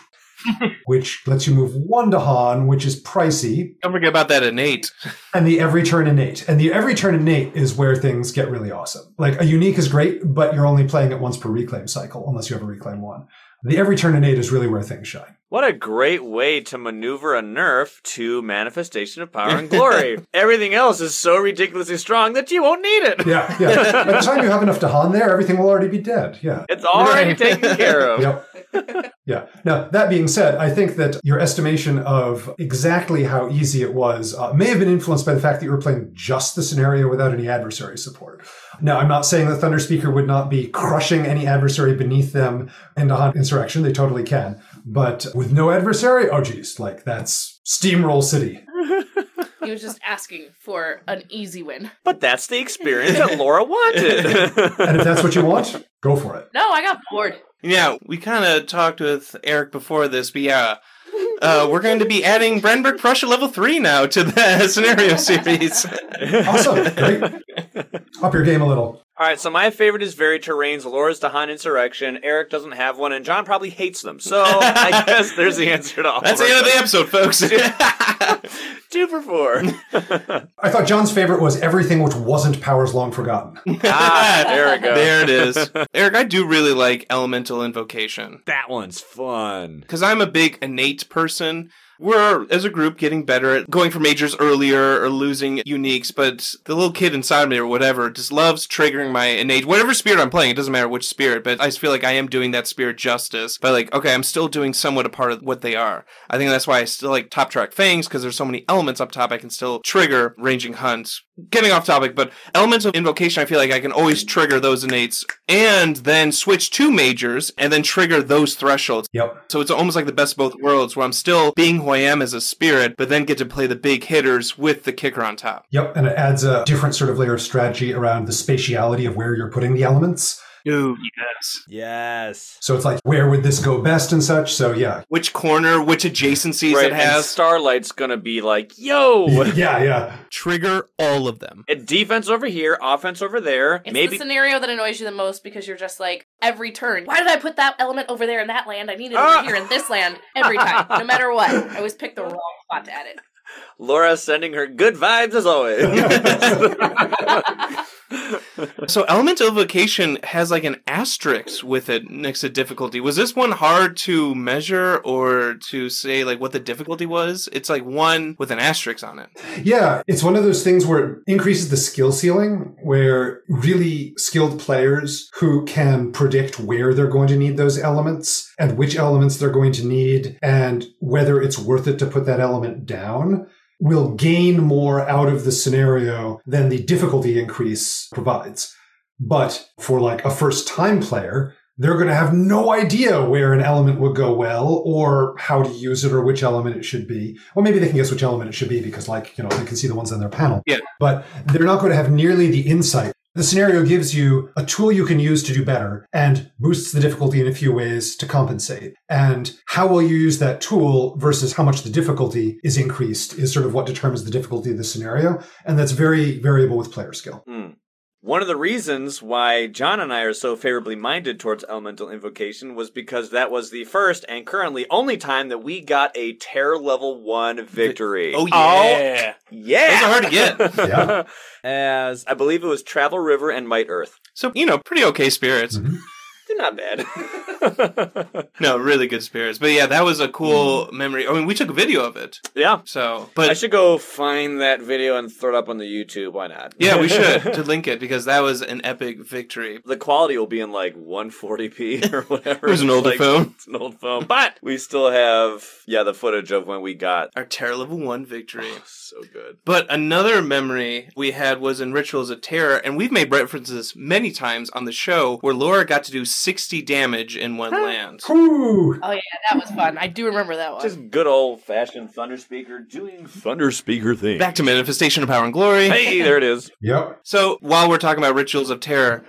which lets you move one Dahan, which is pricey, Don't forget about that innate. and the every turn innate. And the every turn innate is where things get really awesome. Like a unique is great, but you're only playing it once per reclaim cycle, unless you have a reclaim one. The every turn innate is really where things shine. What a great way to maneuver a nerf to manifestation of power and glory. Everything else is so ridiculously strong that you won't need it. Yeah, yeah. By the time you have enough Dahan there, everything will already be dead. Yeah. It's already taken care of. Yep. Yeah. Now, that being said, I think that your estimation of exactly how easy it was uh, may have been influenced by the fact that you were playing just the scenario without any adversary support. Now, I'm not saying that Thunder Speaker would not be crushing any adversary beneath them in Dahan Insurrection. They totally can. But with no adversary, oh geez, like that's Steamroll City. he was just asking for an easy win. But that's the experience that Laura wanted. And if that's what you want, go for it. No, I got bored. Yeah, we kind of talked with Eric before this, but yeah, uh, we're going to be adding Brandenburg Prussia level three now to the scenario series. Awesome. Great. Up your game a little. All right, so my favorite is Varied Terrains, Laura's Dahan Insurrection. Eric doesn't have one, and John probably hates them. So I guess there's the answer to all that. That's the end of the episode, folks. Two for four. I thought John's favorite was everything which wasn't Powers Long Forgotten. ah, there we go. There it is. Eric, I do really like Elemental Invocation. That one's fun. Because I'm a big innate person. We're, as a group, getting better at going for majors earlier or losing uniques, but the little kid inside me or whatever just loves triggering my innate, whatever spirit I'm playing, it doesn't matter which spirit, but I just feel like I am doing that spirit justice by like, okay, I'm still doing somewhat a part of what they are. I think that's why I still like top track fangs, because there's so many elements up top I can still trigger ranging hunts. Getting off topic, but elements of invocation, I feel like I can always trigger those innates and then switch to majors and then trigger those thresholds. Yep. So it's almost like the best of both worlds where I'm still being who I am as a spirit, but then get to play the big hitters with the kicker on top. Yep, and it adds a different sort of layer of strategy around the spatiality of where you're putting the elements. Ooh, yes. Yes. So it's like, where would this go best and such? So yeah. Which corner, which adjacencies right, it and has. Starlight's gonna be like, yo! Yeah, yeah. Trigger all of them. It defense over here, offense over there. It's Maybe the scenario that annoys you the most because you're just like every turn. Why did I put that element over there in that land? I need it Ah. over here in this land every time, no matter what. I always pick the wrong spot to add it. Laura sending her good vibes as always. So Elemental Invocation has like an asterisk with it next to difficulty. Was this one hard to measure or to say like what the difficulty was? It's like one with an asterisk on it. Yeah, it's one of those things where it increases the skill ceiling, where really skilled players who can predict where they're going to need those elements and which elements they're going to need and whether it's worth it to put that element down will gain more out of the scenario than the difficulty increase provides. But for like a first time player, they're going to have no idea where an element would go well or how to use it or which element it should be. Well, maybe they can guess which element it should be because like, you know, they can see the ones on their panel. Yeah. But they're not going to have nearly the insight The scenario gives you a tool you can use to do better and boosts the difficulty in a few ways to compensate. And how will you use that tool versus how much the difficulty is increased is sort of what determines the difficulty of the scenario. And that's very variable with player skill. Hmm. One of the reasons why John and I are so favorably minded towards Elemental Invocation was because that was the first and currently only time that we got a Terror Level 1 victory. Oh yeah. yeah! Those are hard to get. Yeah. As I believe it was Travel River and Might Earth. So you know, pretty okay spirits. Mhm. They're not bad. No, really good spirits. But yeah, that was a cool mm. memory. I mean, we took a video of it. yeah. So, but I should go find that video and throw it up on the YouTube. Why not? yeah, we should to link it because that was an epic victory. the quality will be in like 140p or whatever. It was an older Like, phone. It's an old phone, but we still have yeah the footage of when we got. Our Terror Level One victory. Oh, so good. But another memory we had was in Rituals of Terror, and we've made references many times on the show where Laura got to do 60 damage in one ah. land. Whew. Oh yeah, that was fun. I do remember that one. Just good old fashioned thunder speaker doing. Thunder speaker thing. Back to Manifestation of Power and Glory. Hey, there it is. Yep. So while we're talking about Rituals of Terror,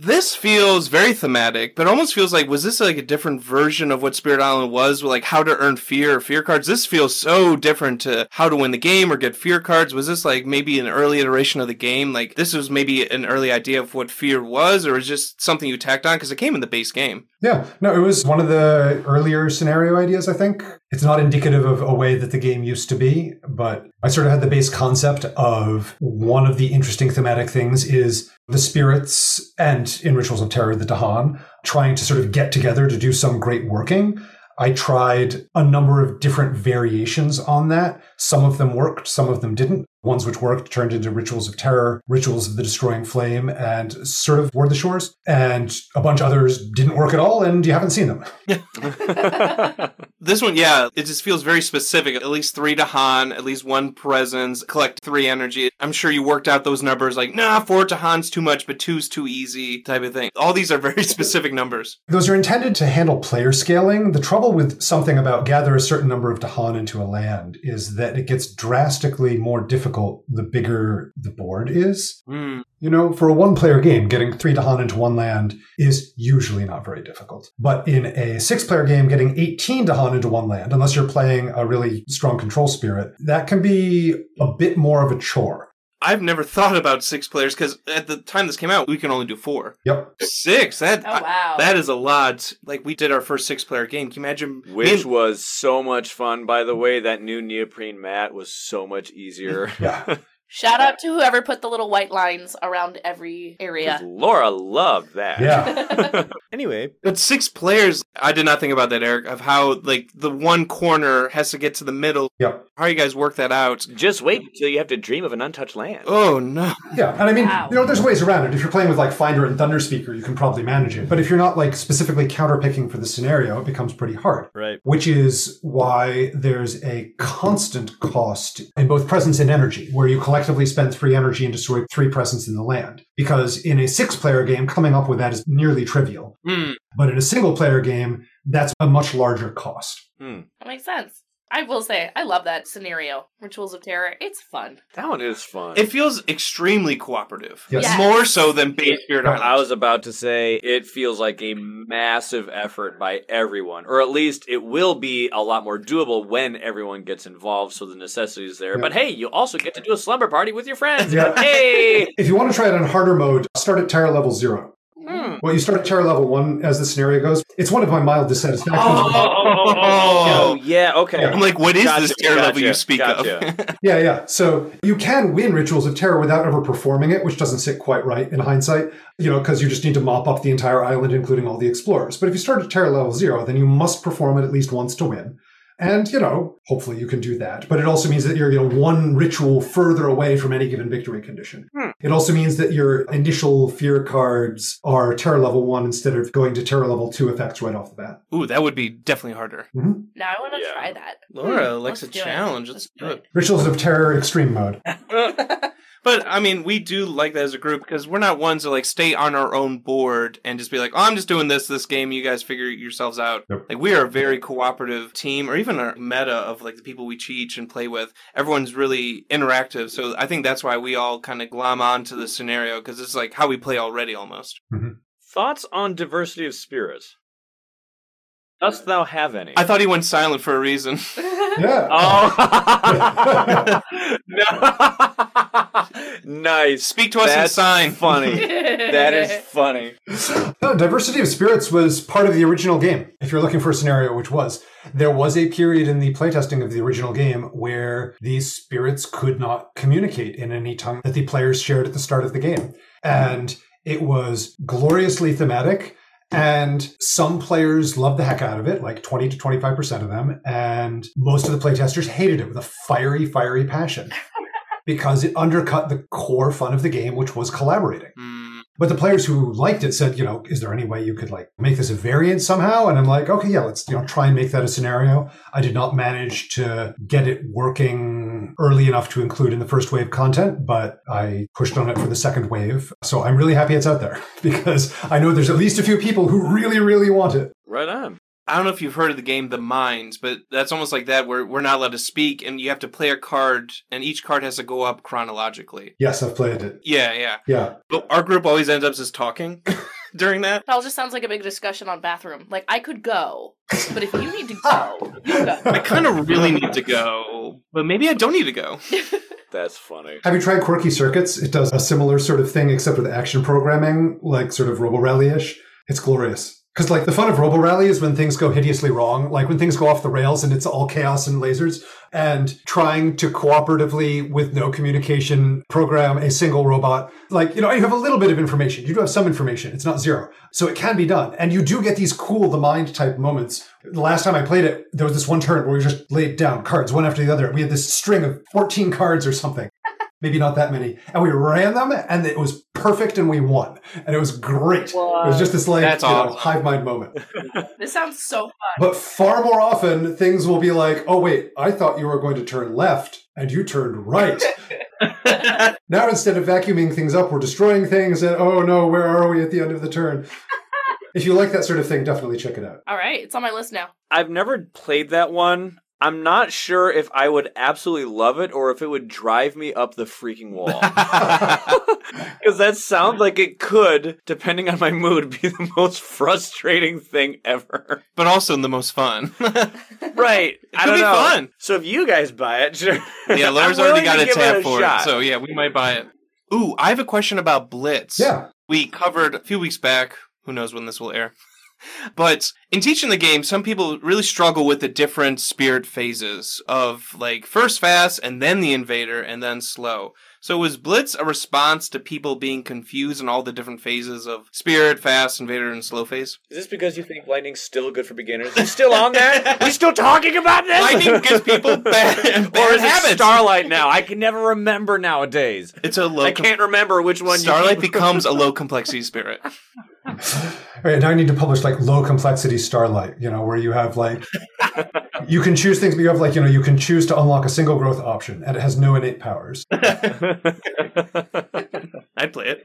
this feels very thematic, but almost feels like was this like a different version of what Spirit Island was, like how to earn fear or fear cards? This feels so different to how to win the game or get fear cards. Was this like maybe an early iteration of the game? Like this was maybe an early idea of what fear was, or was just something you tacked on because it came in the base game. Yeah, no, it was one of the earlier scenario ideas, I think. It's not indicative of a way that the game used to be, but I sort of had the base concept of one of the interesting thematic things is the spirits and in Rituals of Terror, the Dahan, trying to sort of get together to do some great working. I tried a number of different variations on that. Some of them worked, some of them didn't. Ones which worked turned into Rituals of Terror, Rituals of the Destroying Flame, and sort of Ward the Shores. And a bunch others didn't work at all, and you haven't seen them. This one, yeah, it just feels very specific. At least three Dahan, at least one presence, collect three energy. I'm sure you worked out those numbers like, nah, four Dahan's too much, but two's too easy type of thing. All these are very specific numbers. Those are intended to handle player scaling. The trouble with something about gather a certain number of Dahan into a land is that it gets drastically more difficult the bigger the board is. Hmm. You know, for a one player game, getting three Dahan into one land is usually not very difficult. But in a six player game, getting 18 Dahan into one land, unless you're playing a really strong control spirit, that can be a bit more of a chore. I've never thought about six players because at the time this came out, we can only do four. Yep. Six? That, oh wow. that is a lot. Like, we did our first six player game. Can you imagine? Which and- was so much fun, by the way. That new neoprene mat was so much easier. Yeah. Shout out to whoever put the little white lines around every area. Laura loved that. Yeah. anyway, But six players, I did not think about that, Eric, of how, like, the one corner has to get to the middle. Yeah. How you guys work that out? Just wait until you have to dream of an untouched land. Oh, no. Yeah, and I mean, Wow. you know, there's ways around it. If you're playing with like Finder and Thunder Speaker, you can probably manage it. But if you're not like specifically counterpicking for the scenario, it becomes pretty hard. right. Which is why there's a constant cost in both presence and energy, where you collectively spend three energy and destroy three presence in the land. Because in a six player game, coming up with that is nearly trivial. Hmm. But in a single player game, that's a much larger cost. Hmm. That makes sense. I will say, I love that scenario. Rituals of Terror. It's fun. That one is fun. It feels extremely cooperative. Yes. Yes. More so than Base Spirit Island. I was about to say it feels like a massive effort by everyone, or at least it will be a lot more doable when everyone gets involved. So the necessity is there. Yeah. But hey, you also get to do a slumber party with your friends. Yeah. Hey. If you want to try it on harder mode, start at terror level zero. Hmm. Well, you start at terror level one as the scenario goes. It's one of my mild dissatisfactions. Oh yeah. Okay. I'm like, what is Gotcha, this tier level you speak gotcha. of? Yeah, yeah. So you can win Rituals of Terror without ever performing it, which doesn't sit quite right in hindsight, you know, because you just need to mop up the entire island, including all the explorers. But if you start at Terror level zero, then you must perform it at least once to win. And, you know, hopefully you can do that. But it also means that you're, you know, one ritual further away from any given victory condition. Hmm. It also means that your initial fear cards are terror level one instead of going to terror level two effects right off the bat. Ooh, that would be definitely harder. Now I want to Yeah. try that. Laura Hmm, likes a let's do it. challenge. Let's Let's do it. Rituals of Terror Extreme Mode. But I mean, we do like that as a group because we're not ones to like stay on our own board and just be like, "Oh, I'm just doing this this game. You guys figure yourselves out." Yep. Like we are a very cooperative team, or even our meta of like the people we teach and play with. Everyone's really interactive, so I think that's why we all kind of glom onto the scenario because it's like how we play already almost. Mm-hmm. Thoughts on diversity of spirits? Dost thou have any? I thought he went silent for a reason. Yeah. Oh, no. nice. Speak to us That's in sign. funny. That is funny. No, Diversity of Spirits was part of the original game. If you're looking for a scenario, which was, there was a period in the playtesting of the original game where these spirits could not communicate in any tongue that the players shared at the start of the game. And it was gloriously thematic. And some players loved the heck out of it, like 20 to 25% of them. And most of the playtesters hated it with a fiery, fiery passion because it undercut the core fun of the game, which was collaborating. Mm. But the players who liked it said, you know, is there any way you could like make this a variant somehow? And I'm like, okay, yeah, let's, you know, try and make that a scenario. I did not manage to get it working early enough to include in the first wave content, but I pushed on it for the second wave. So I'm really happy it's out there because I know there's at least a few people who really, really want it. Right on. I don't know if you've heard of the game The Minds, but that's almost like that where we're not allowed to speak and you have to play a card and each card has to go up chronologically. Yes, I've played it. Yeah, yeah. Yeah. But our group always ends up just talking during that. It all just sounds like a big discussion on bathroom. Like I could go, but if you need to go, you go. I kind of really need to go, but maybe I don't need to go. That's funny. Have you tried Quirky Circuits? It does a similar sort of thing, except with action programming, like sort of Robo Rally ish. It's glorious. Because, like, the fun of Robo Rally is when things go hideously wrong, like when things go off the rails and it's all chaos and lasers, and trying to cooperatively, with no communication, program a single robot. Like, you know, you have a little bit of information. You do have some information. It's not zero. So it can be done. And you do get these cool, the mind type moments. The last time I played it, there was this one turn where we just laid down cards one after the other. We had this string of 14 cards or something maybe not that many. And we ran them and it was perfect and we won. And it was great. It was just this like That's you know, hive mind moment. This sounds so fun. But far more often things will be like, oh wait, I thought you were going to turn left and you turned right. now instead of vacuuming things up, we're destroying things and oh no, where are we at the end of the turn? if you like that sort of thing, definitely check it out. All right, it's on my list now. I've never played that one. I'm not sure if I would absolutely love it or if it would drive me up the freaking wall. Because that sounds like it could, depending on my mood, be the most frustrating thing ever. but also the most fun. Right. It I could don't be know. fun. So if you guys buy it, sure. yeah, Laura's I'm already willing got to a give tab a for shot. it, so yeah, we might buy it. Ooh, I have a question about Blitz. Yeah. we covered a few weeks back. Who knows when this will air? But in teaching the game, some people really struggle with the different spirit phases of like first fast and then the invader and then slow. So was Blitz a response to people being confused in all the different phases of spirit, fast, invader, and slow phase? Is this because you think lightning's still good for beginners? You still on there? we still talking about this? Lightning gives people bad, or bad is it habits. Starlight now? I can never remember nowadays. it's a low. I can't remember which one. Starlight becomes a low complexity spirit. All right, now I need to publish like low complexity Starlight, you know, where you have like, you can choose things, but you have like, you know, you can choose to unlock a single growth option and it has no innate powers. I'd play it.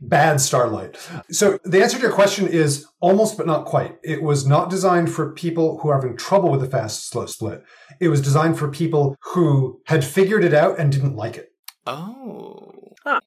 Bad Starlight. So the answer to your question is almost, but not quite. It was not designed for people who are having trouble with the fast slow split. It was designed for people who had figured it out and didn't like it. Oh.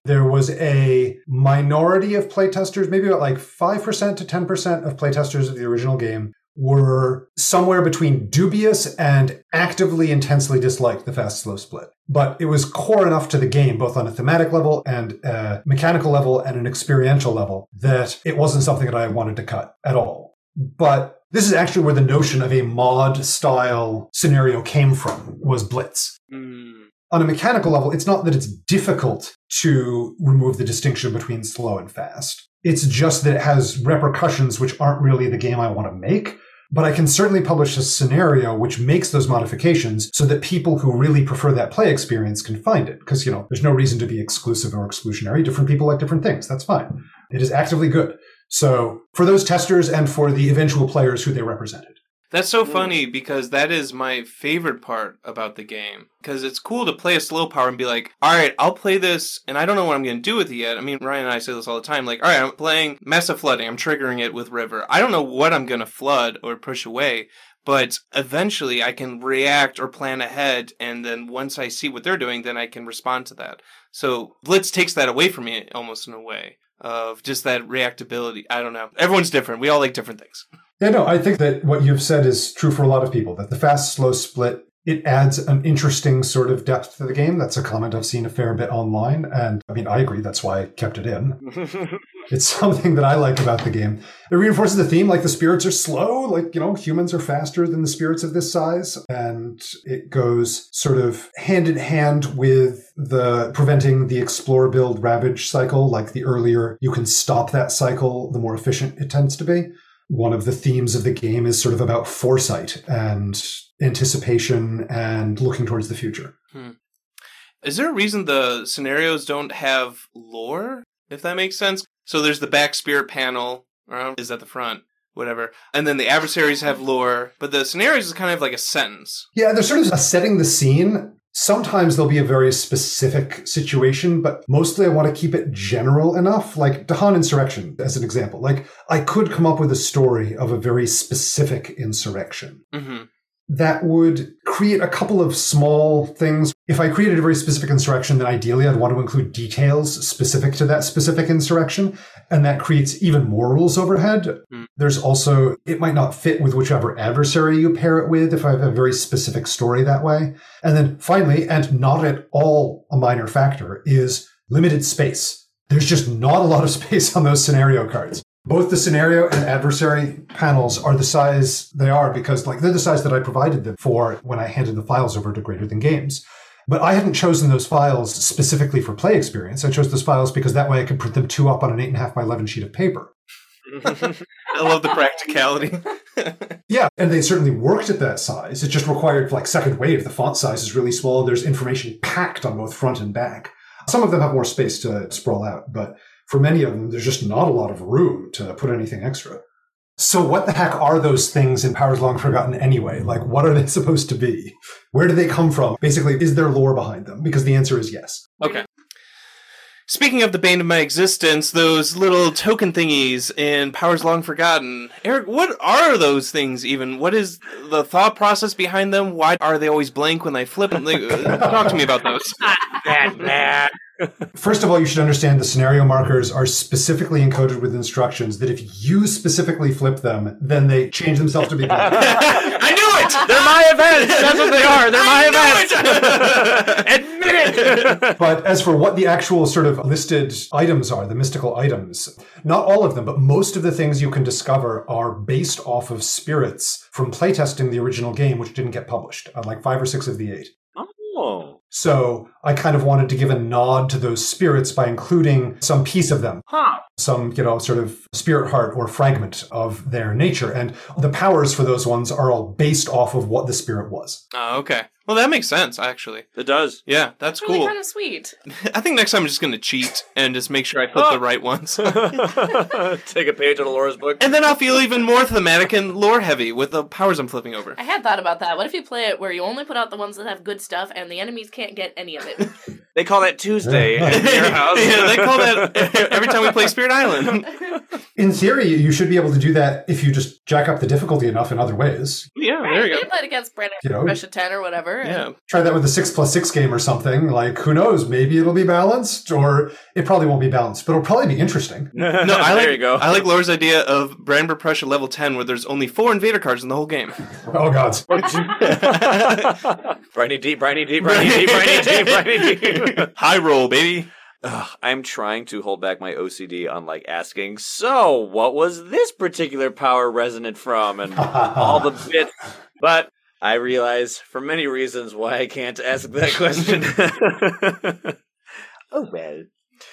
There was a minority of playtesters, maybe about like 5% to 10% of playtesters of the original game were somewhere between dubious and actively intensely disliked the fast slow split. But it was core enough to the game, both on a thematic level and a mechanical level and an experiential level, that it wasn't something that I wanted to cut at all. But this is actually where the notion of a mod style scenario came from, was Blitz Hmm. On a mechanical level, it's not that it's difficult to remove the distinction between slow and fast. It's just that it has repercussions which aren't really the game I want to make. But I can certainly publish a scenario which makes those modifications so that people who really prefer that play experience can find it. Because, you know, there's no reason to be exclusive or exclusionary. Different people like different things. That's fine. It is actively good. So for those testers and for the eventual players who they represented. That's so funny because that is my favorite part about the game. Because it's cool to play a slow power and be like, all right, I'll play this, and I don't know what I'm going to do with it yet. I mean, Ryan and I say this all the time. Like, all right, I'm playing Massive Flooding. I'm triggering it with River. I don't know what I'm going to flood or push away, but eventually I can react or plan ahead. And then once I see what they're doing, then I can respond to that. So Blitz takes that away from me almost in a way of just that reactability. I don't know. Everyone's different. We all like different things. Yeah, no, I think that what you've said is true for a lot of people. That the fast slow split it adds an interesting sort of depth to the game. That's a comment I've seen a fair bit online, and I mean I agree. That's why I kept it in. it's something that I like about the game. It reinforces the theme, like the spirits are slow, like you know humans are faster than the spirits of this size, and it goes sort of hand in hand with the preventing the explore build ravage cycle. Like the earlier you can stop that cycle, the more efficient it tends to be one of the themes of the game is sort of about foresight and anticipation and looking towards the future. Hmm. Is there a reason the scenarios don't have lore, if that makes sense? So there's the back spirit panel, or is that the front, whatever. And then the adversaries have lore, but the scenarios is kind of like a sentence. Yeah, they're sort of setting the scene Sometimes there'll be a very specific situation, but mostly I want to keep it general enough. Like Dahan Insurrection, as an example. Like, I could come up with a story of a very specific insurrection. Mm-hmm. That would create a couple of small things. If I created a very specific insurrection, then ideally I'd want to include details specific to that specific insurrection. And that creates even more rules overhead. Mm. There's also, it might not fit with whichever adversary you pair it with if I have a very specific story that way. And then finally, and not at all a minor factor, is limited space. There's just not a lot of space on those scenario cards. Both the scenario and adversary panels are the size they are because like they're the size that I provided them for when I handed the files over to Greater Than Games. But I hadn't chosen those files specifically for play experience. I chose those files because that way I could print them two up on an eight and a half by eleven sheet of paper. I love the practicality. yeah, and they certainly worked at that size. It just required like second wave. The font size is really small. There's information packed on both front and back. Some of them have more space to sprawl out, but for many of them, there's just not a lot of room to put anything extra. So, what the heck are those things in Powers Long Forgotten anyway? Like, what are they supposed to be? Where do they come from? Basically, is there lore behind them? Because the answer is yes. Okay. Speaking of the bane of my existence, those little token thingies in Powers Long Forgotten. Eric, what are those things even? What is the thought process behind them? Why are they always blank when they flip them? Like, uh, talk to me about those. First of all, you should understand the scenario markers are specifically encoded with instructions that if you specifically flip them, then they change themselves to be blank. I knew it! They're my events. That's what they are. They're my events. Admit it. but as for what the actual sort of listed items are, the mystical items, not all of them, but most of the things you can discover are based off of spirits from playtesting the original game, which didn't get published, uh, like five or six of the eight. Oh. So I kind of wanted to give a nod to those spirits by including some piece of them. Huh. Some, you know, sort of spirit heart or fragment of their nature. And the powers for those ones are all based off of what the spirit was. Oh, okay. Well, that makes sense, actually. It does. Yeah, that's really cool. kind of sweet. I think next time I'm just going to cheat and just make sure I put the oh. right ones. Take a page out of Laura's book. and then I'll feel even more thematic and lore heavy with the powers I'm flipping over. I had thought about that. What if you play it where you only put out the ones that have good stuff and the enemies can't get any of it? They call that Tuesday at your house. yeah, they call that every time we play Spirit Island. In theory, you should be able to do that if you just jack up the difficulty enough in other ways. Yeah, there you You go. played against Brandon You know. Russia 10 or whatever. Yeah. Try that with a six plus six game or something. Like, who knows? Maybe it'll be balanced, or it probably won't be balanced, but it'll probably be interesting. No, I like there you go. I like Laura's idea of Brandenburg Prussia level ten, where there's only four invader cards in the whole game. Oh, God. briny deep, briny deep, briny deep, briny deep, briny deep. High roll, baby. Ugh, I'm trying to hold back my OCD on like asking, so what was this particular power resonant from and all the bits. But I realize for many reasons why I can't ask that question. oh well.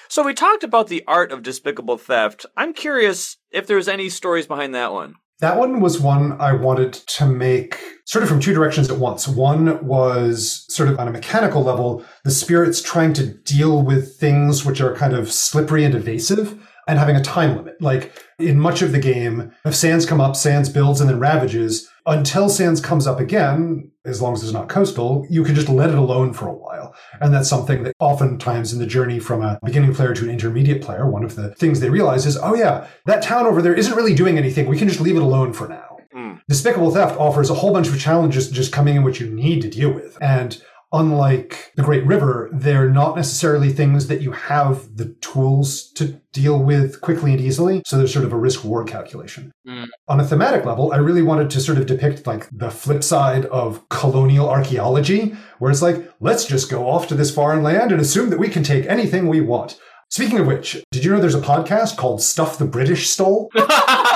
So we talked about the art of despicable theft. I'm curious if there's any stories behind that one. That one was one I wanted to make sort of from two directions at once. One was sort of on a mechanical level, the spirits trying to deal with things which are kind of slippery and evasive and having a time limit. Like in much of the game, if sands come up, sands builds and then ravages, until Sands comes up again, as long as it's not coastal, you can just let it alone for a while. And that's something that oftentimes in the journey from a beginning player to an intermediate player, one of the things they realize is, oh yeah, that town over there isn't really doing anything. We can just leave it alone for now. Mm. Despicable Theft offers a whole bunch of challenges just coming in what you need to deal with. And unlike the Great River, they're not necessarily things that you have the tools to deal with quickly and easily. So there's sort of a risk reward calculation. Mm. On a thematic level, I really wanted to sort of depict like the flip side of colonial archaeology, where it's like, let's just go off to this foreign land and assume that we can take anything we want. Speaking of which, did you know there's a podcast called Stuff the British Stole?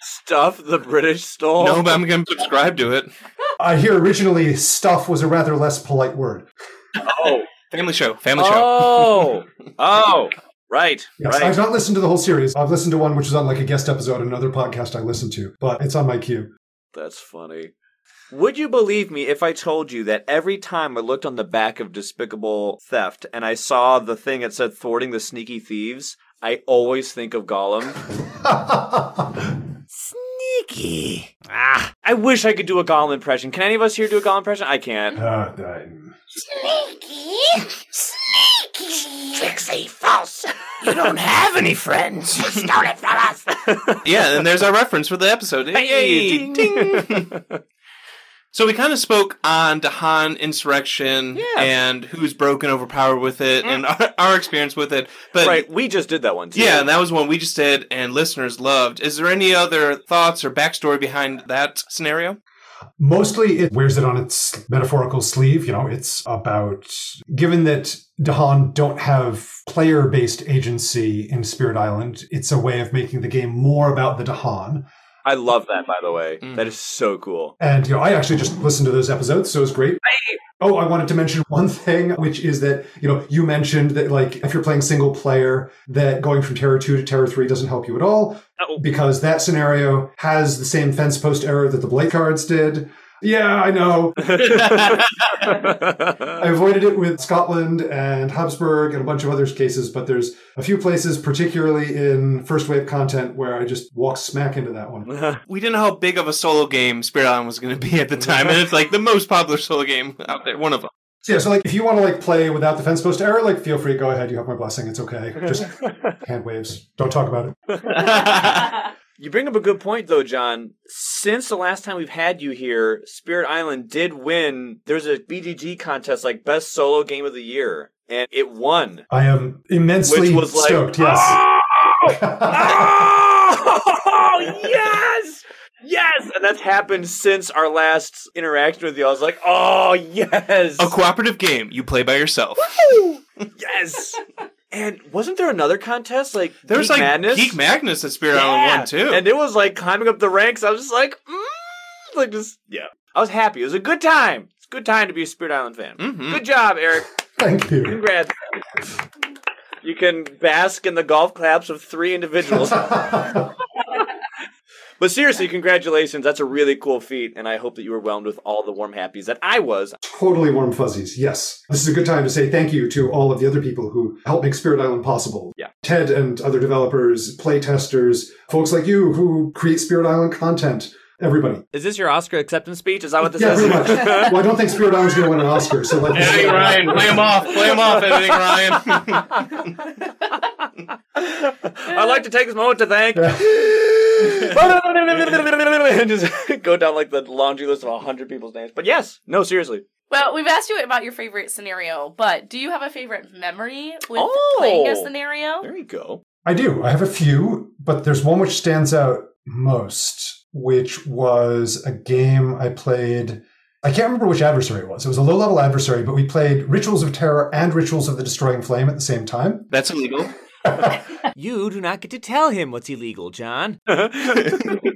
Stuff the British stole. no, but I'm going to subscribe to it. I hear originally stuff was a rather less polite word. Oh, Family show. Family show. oh, oh, right, Yes, right. I've not listened to the whole series. I've listened to one which was on like a guest episode on another podcast I listened to, but it's on my queue. That's funny. Would you believe me if I told you that every time I looked on the back of Despicable Theft and I saw the thing that said thwarting the sneaky thieves, I always think of Gollum. Sneaky. Ah, I wish I could do a Gollum impression. Can any of us here do a Gollum impression? I can't. Sneaky. I- Trixie, false. You don't have any friends. You stole it from us. Yeah, and there's our reference for the episode. Hey, Hey, ding. So we kind of spoke on Dahan insurrection Yeah. and who's broken, overpowered with it, and mm. our, our experience with it. But right, we just did that one too. yeah, and that was one we just did, and listeners loved. Is there any other thoughts or backstory behind that scenario? Mostly it wears it on its metaphorical sleeve. You know, it's about, given that Dahan don't have player based agency in Spirit Island, it's a way of making the game more about the Dahan. I love that. By the way, Mm. that is so cool. And, you know, I actually just listened to those episodes, so it was great. Oh, I wanted to mention one thing, which is that, you know, you mentioned that, like, if you're playing single player, that going from Terror 2 to Terror 3 doesn't help you at all, because that scenario has the same fence post error that the Blade cards did. Yeah, I know. I avoided it with Scotland and Habsburg and a bunch of other cases, but there's a few places, particularly in first wave content, where I just walk smack into that one. We didn't know how big of a solo game Spirit Island was going to be at the time, and it's like the most popular solo game out there, one of them. So yeah, so like if you want to like play without the fence post error, like feel free, go ahead. You have my blessing. It's okay. Just hand waves. Don't talk about it. You bring up a good point, though, John. Since the last time we've had you here, Spirit Island did win. There's a BGG contest, like Best Solo Game of the Year, and it won. I am immensely Which was like, stoked. Yes. Oh! oh, yes! Yes! And that's happened since our last interaction with you. I was like, oh, yes! A cooperative game you play by yourself. Yes! And wasn't there another contest? Like, There was Geek like Madness? Geek Madness at Spirit Yeah. Island 1 too. And it was like climbing up the ranks. I was just like, mm, like just yeah. I was happy. It was a good time. It's a good time to be a Spirit Island fan. Mhm. Good job, Eric. Thank you. Congrats. You can bask in the golf claps of three individuals. but seriously, congratulations. That's a really cool feat, and I hope that you were whelmed with all the warm happies that I was. totally warm fuzzies. Yes. This is a good time to say thank you to all of the other people who helped make Spirit Island possible. Yeah. Ted and other developers, play testers, folks like you who create Spirit Island content. Everybody. Is this your Oscar acceptance speech? Is that what this Yeah, is? pretty much. well, I don't think Spirit Island's going to win an Oscar, so let Editing Ryan, play him off, play him off, editing Ryan. I'd like to take this moment to thank. and just go down like the laundry list of a hundred people's names. But yes, no, seriously. Well, we've asked you about your favorite scenario, but do you have a favorite memory with Oh. playing a scenario? There you go. I do. I have a few, but there's one which stands out most, which was a game I played. I can't remember which adversary it was. It was a low level adversary, but we played Rituals of Terror and Rituals of the Destroying Flame at the same time. That's illegal. You do not get to tell him what's illegal, John.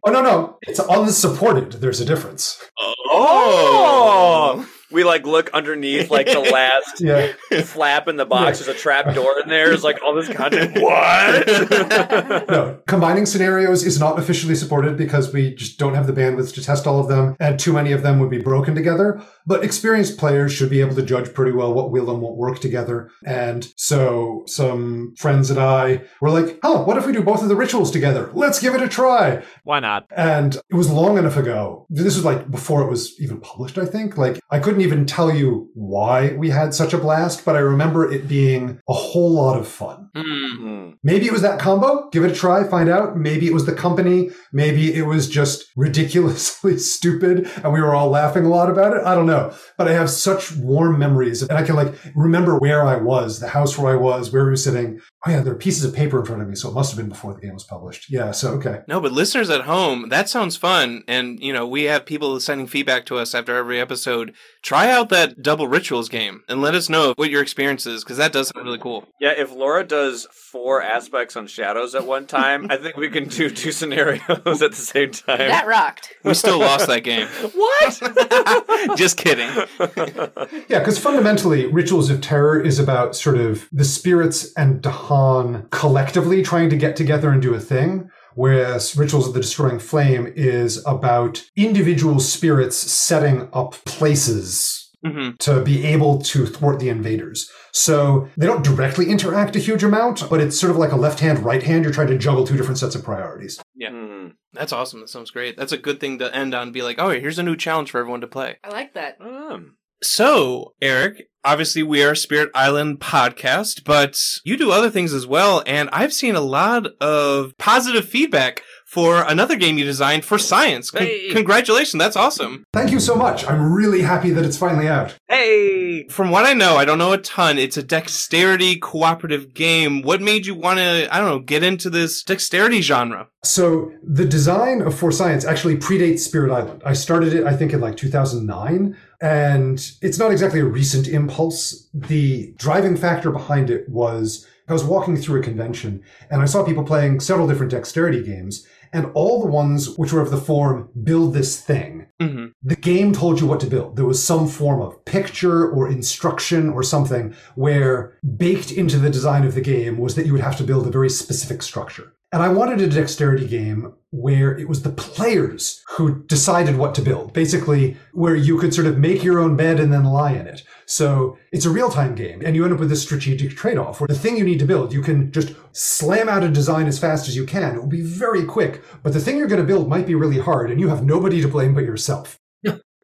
Oh, no, no. It's unsupported. There's a difference. Oh, oh. We like look underneath like the last Yeah. flap in the box. There's a trap door in there. There's like all this content. What? No, combining scenarios is not officially supported because we just don't have the bandwidth to test all of them, and too many of them would be broken together. But experienced players should be able to judge pretty well what will and won't work together. And so some friends and I were like, huh, what if we do both of the rituals together? Let's give it a try. Why not? And it was long enough ago. This was like before it was even published, I think. Like, I couldn't even tell you why we had such a blast, but I remember it being a whole lot of fun. Mm. Hmm. Maybe it was that combo. Give it a try, find out. Maybe it was the company. Maybe it was just ridiculously stupid and we were all laughing a lot about it. I don't know. But I have such warm memories and I can like remember where I was, the house where I was, where we were sitting. Oh yeah, there are pieces of paper in front of me, so it must have been before the game was published. Yeah, so okay. No, but listeners at home, that sounds fun. And, you know, we have people sending feedback to us after every episode. Try out that double rituals game and let us know what your experience is, because that does sound really cool. Yeah, if Laura does four aspects on shadows at one time, I think we can do two scenarios at the same time. That rocked. We still lost that game. what? Just kidding. Yeah, because fundamentally, Rituals of Terror is about sort of the spirits and Dahan collectively trying to get together and do a thing. Whereas Rituals of the Destroying Flame is about individual spirits setting up places hmm to be able to thwart the invaders. So they don't directly interact a huge amount, but it's sort of like a left hand, right hand. You're trying to juggle two different sets of priorities. Hmm. That's awesome. That sounds great. That's a good thing to end on. Be like, oh, here's a new challenge for everyone to play. I like that. Um, So, Eric, obviously we are a Spirit Island podcast, but you do other things as well, and I've seen a lot of positive feedback for another game you designed for science. Con- Hey. Congratulations, that's awesome. Thank you so much. I'm really happy that it's finally out. hey! From what I know, I don't know a ton. It's a dexterity cooperative game. What made you want to, I don't know, get into this dexterity genre? So the design of For Science actually predates Spirit Island. I started it, I think, in like 2009, and it's not exactly a recent impulse. The driving factor behind it was I was walking through a convention and I saw people playing several different dexterity games, and all the ones which were of the form build this thing. Mm-hmm. The game told you what to build. There was some form of picture or instruction or something where baked into the design of the game was that you would have to build a very specific structure. And I wanted a dexterity game where it was the players who decided what to build. Basically, where you could sort of make your own bed and then lie in it. So it's a real time game, and you end up with this strategic trade off where the thing you need to build, you can just slam out a design as fast as you can. It will be very quick, but the thing you're going to build might be really hard, and you have nobody to blame but yourself.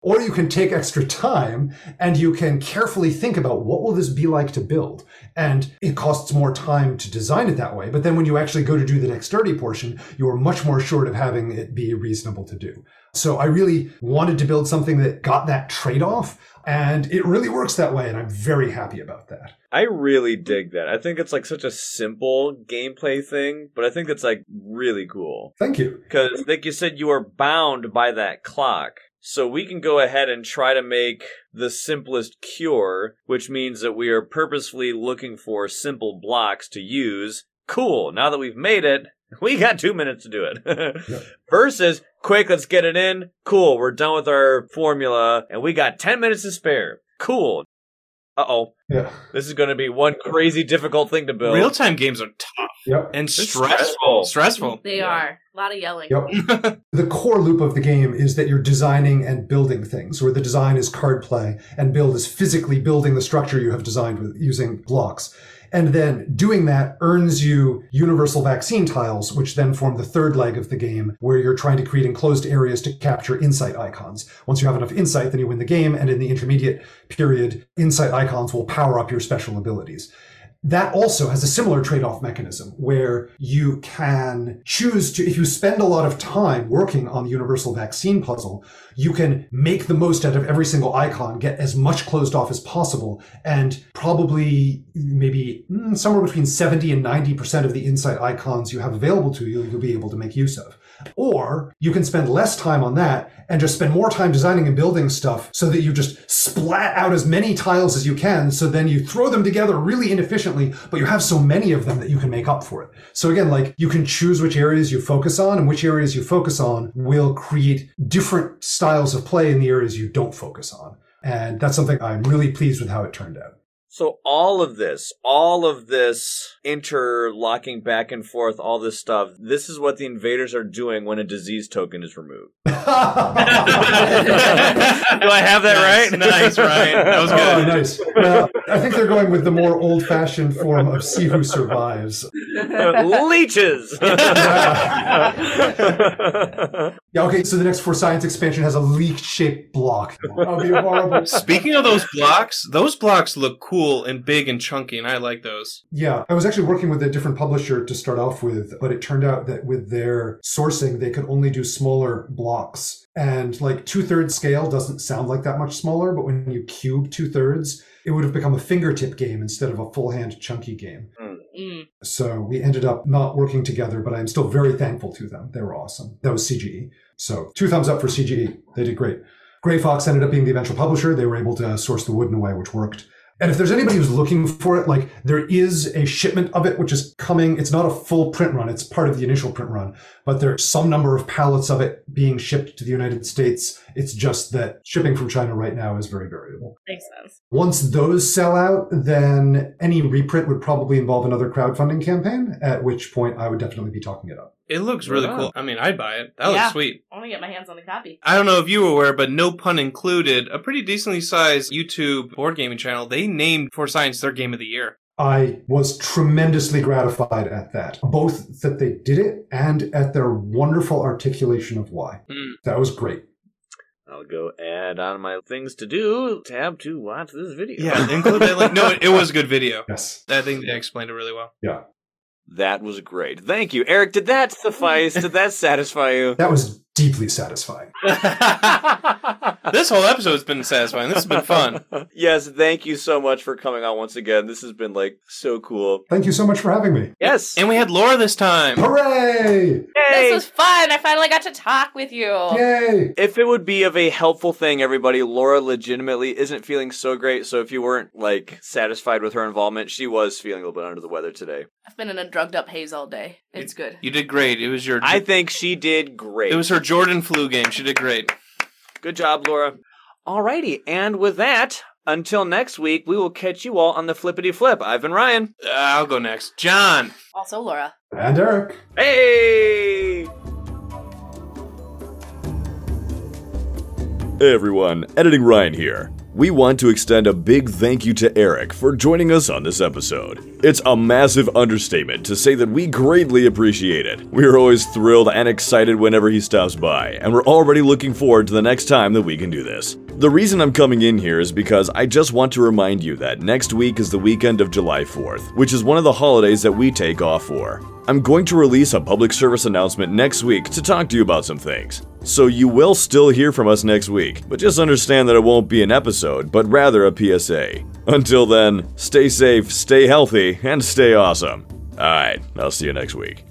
Or you can take extra time and you can carefully think about what will this be like to build. And it costs more time to design it that way. But then when you actually go to do the dexterity portion, you are much more assured of having it be reasonable to do. So I really wanted to build something that got that trade off. And it really works that way. And I'm very happy about that. I really dig that. I think it's like such a simple gameplay thing, but I think it's like really cool. Thank you. Because, like you said, you are bound by that clock. So we can go ahead and try to make the simplest cure, which means that we are purposefully looking for simple blocks to use. Cool. Now that we've made it, we got two minutes to do it. Versus, quick, let's get it in. Cool. We're done with our formula and we got 10 minutes to spare. Cool. Uh oh. Yeah. This is going to be one crazy difficult thing to build. Real time games are tough Yep. and stressful. stressful. Stressful. They Yeah. are. A lot of yelling. Yep. the core loop of the game is that you're designing and building things, where the design is card play and build is physically building the structure you have designed with using blocks. And then doing that earns you universal vaccine tiles, which then form the third leg of the game, where you're trying to create enclosed areas to capture insight icons. Once you have enough insight, then you win the game, and in the intermediate period, insight icons will power up your special abilities. That also has a similar trade off mechanism where you can choose to, if you spend a lot of time working on the universal vaccine puzzle, you can make the most out of every single icon, get as much closed off as possible, and probably maybe mm, somewhere between 70 and 90% of the insight icons you have available to you, you'll be able to make use of. Or you can spend less time on that and just spend more time designing and building stuff so that you just splat out as many tiles as you can. So then you throw them together really inefficiently, but you have so many of them that you can make up for it. So again, like you can choose which areas you focus on and which areas you focus on will create different styles of play in the areas you don't focus on. And that's something I'm really pleased with how it turned out. So all of this, all of this interlocking back and forth, all this stuff, this is what the invaders are doing when a disease token is removed. Do I have that Nice, right? nice, Ryan. That was Oh, nice. Well, I think they're going with the more old fashioned form of see who survives. Leeches. Yeah, okay, so the next For Science expansion has a leak shaped block. That'll be horrible. Speaking of those blocks, those blocks look cool and big and chunky, and I like those. Yeah, I was actually working with a different publisher to start off with, but it turned out that with their sourcing, they could only do smaller blocks. And like two thirds scale doesn't sound like that much smaller, but when you cube two thirds, it would have become a fingertip game instead of a full hand chunky game. Mm. So we ended up not working together, but I'm still very thankful to them. They were awesome. That was CGE. So two thumbs up for CGE. They did great. Grey Fox ended up being the eventual publisher. They were able to source the wood in a way which worked. And if there's anybody who's looking for it, like there is a shipment of it which is coming. It's not a full print run. It's part of the initial print run, but there's some number of pallets of it being shipped to the United States. It's just that shipping from China right now is very variable. Makes sense. Once those sell out, then any reprint would probably involve another crowdfunding campaign, at which point I would definitely be talking it up. It looks really Wow. cool. I mean, I'd buy it. That looks sweet. I want to get my hands on the copy. I don't know if you were aware, but no pun included, a pretty decently sized YouTube board gaming channel, they named For Science their game of the year. I was tremendously gratified at that, both that they did it and at their wonderful articulation of why. Hmm. That was great. I'll go add on my things to do tab to watch this video. Yeah, include that link. No, it, it was a good video. Yes. I think they explained it really well. Yeah. That was great. Thank you. Eric, did that suffice? did that satisfy you? That was deeply satisfying. this whole episode's been satisfying. This has been fun. yes, thank you so much for coming on once again. This has been like so cool. Thank you so much for having me. Yes. And we had Laura this time. Hooray! Hey. This was fun. I finally got to talk with you. Yay! if it would be of a helpful thing, everybody, Laura legitimately isn't feeling so great. So if you weren't like satisfied with her involvement, she was feeling a little bit under the weather today. I've been in a drugged up haze all day. It's good. You did great. It was your. I think she did great. it was her Jordan flu game. She did great. Good job, Laura. Alrighty, and with that, until next week, we will catch you all on the flippity flip. I've been Ryan. Uh, I'll go next. John. Also, Laura. And Eric. Hey! Hey everyone, Editing Ryan here. We want to extend a big thank you to Eric for joining us on this episode. It's a massive understatement to say that we greatly appreciate it. We are always thrilled and excited whenever he stops by, and we're already looking forward to the next time that we can do this. The reason I'm coming in here is because I just want to remind you that next week is the weekend of July 4th, which is one of the holidays that we take off for. I'm going to release a public service announcement next week to talk to you about some things. So you will still hear from us next week, but just understand that it won't be an episode, but rather a PSA. Until then, stay safe, stay healthy, and stay awesome. Alright, I'll see you next week.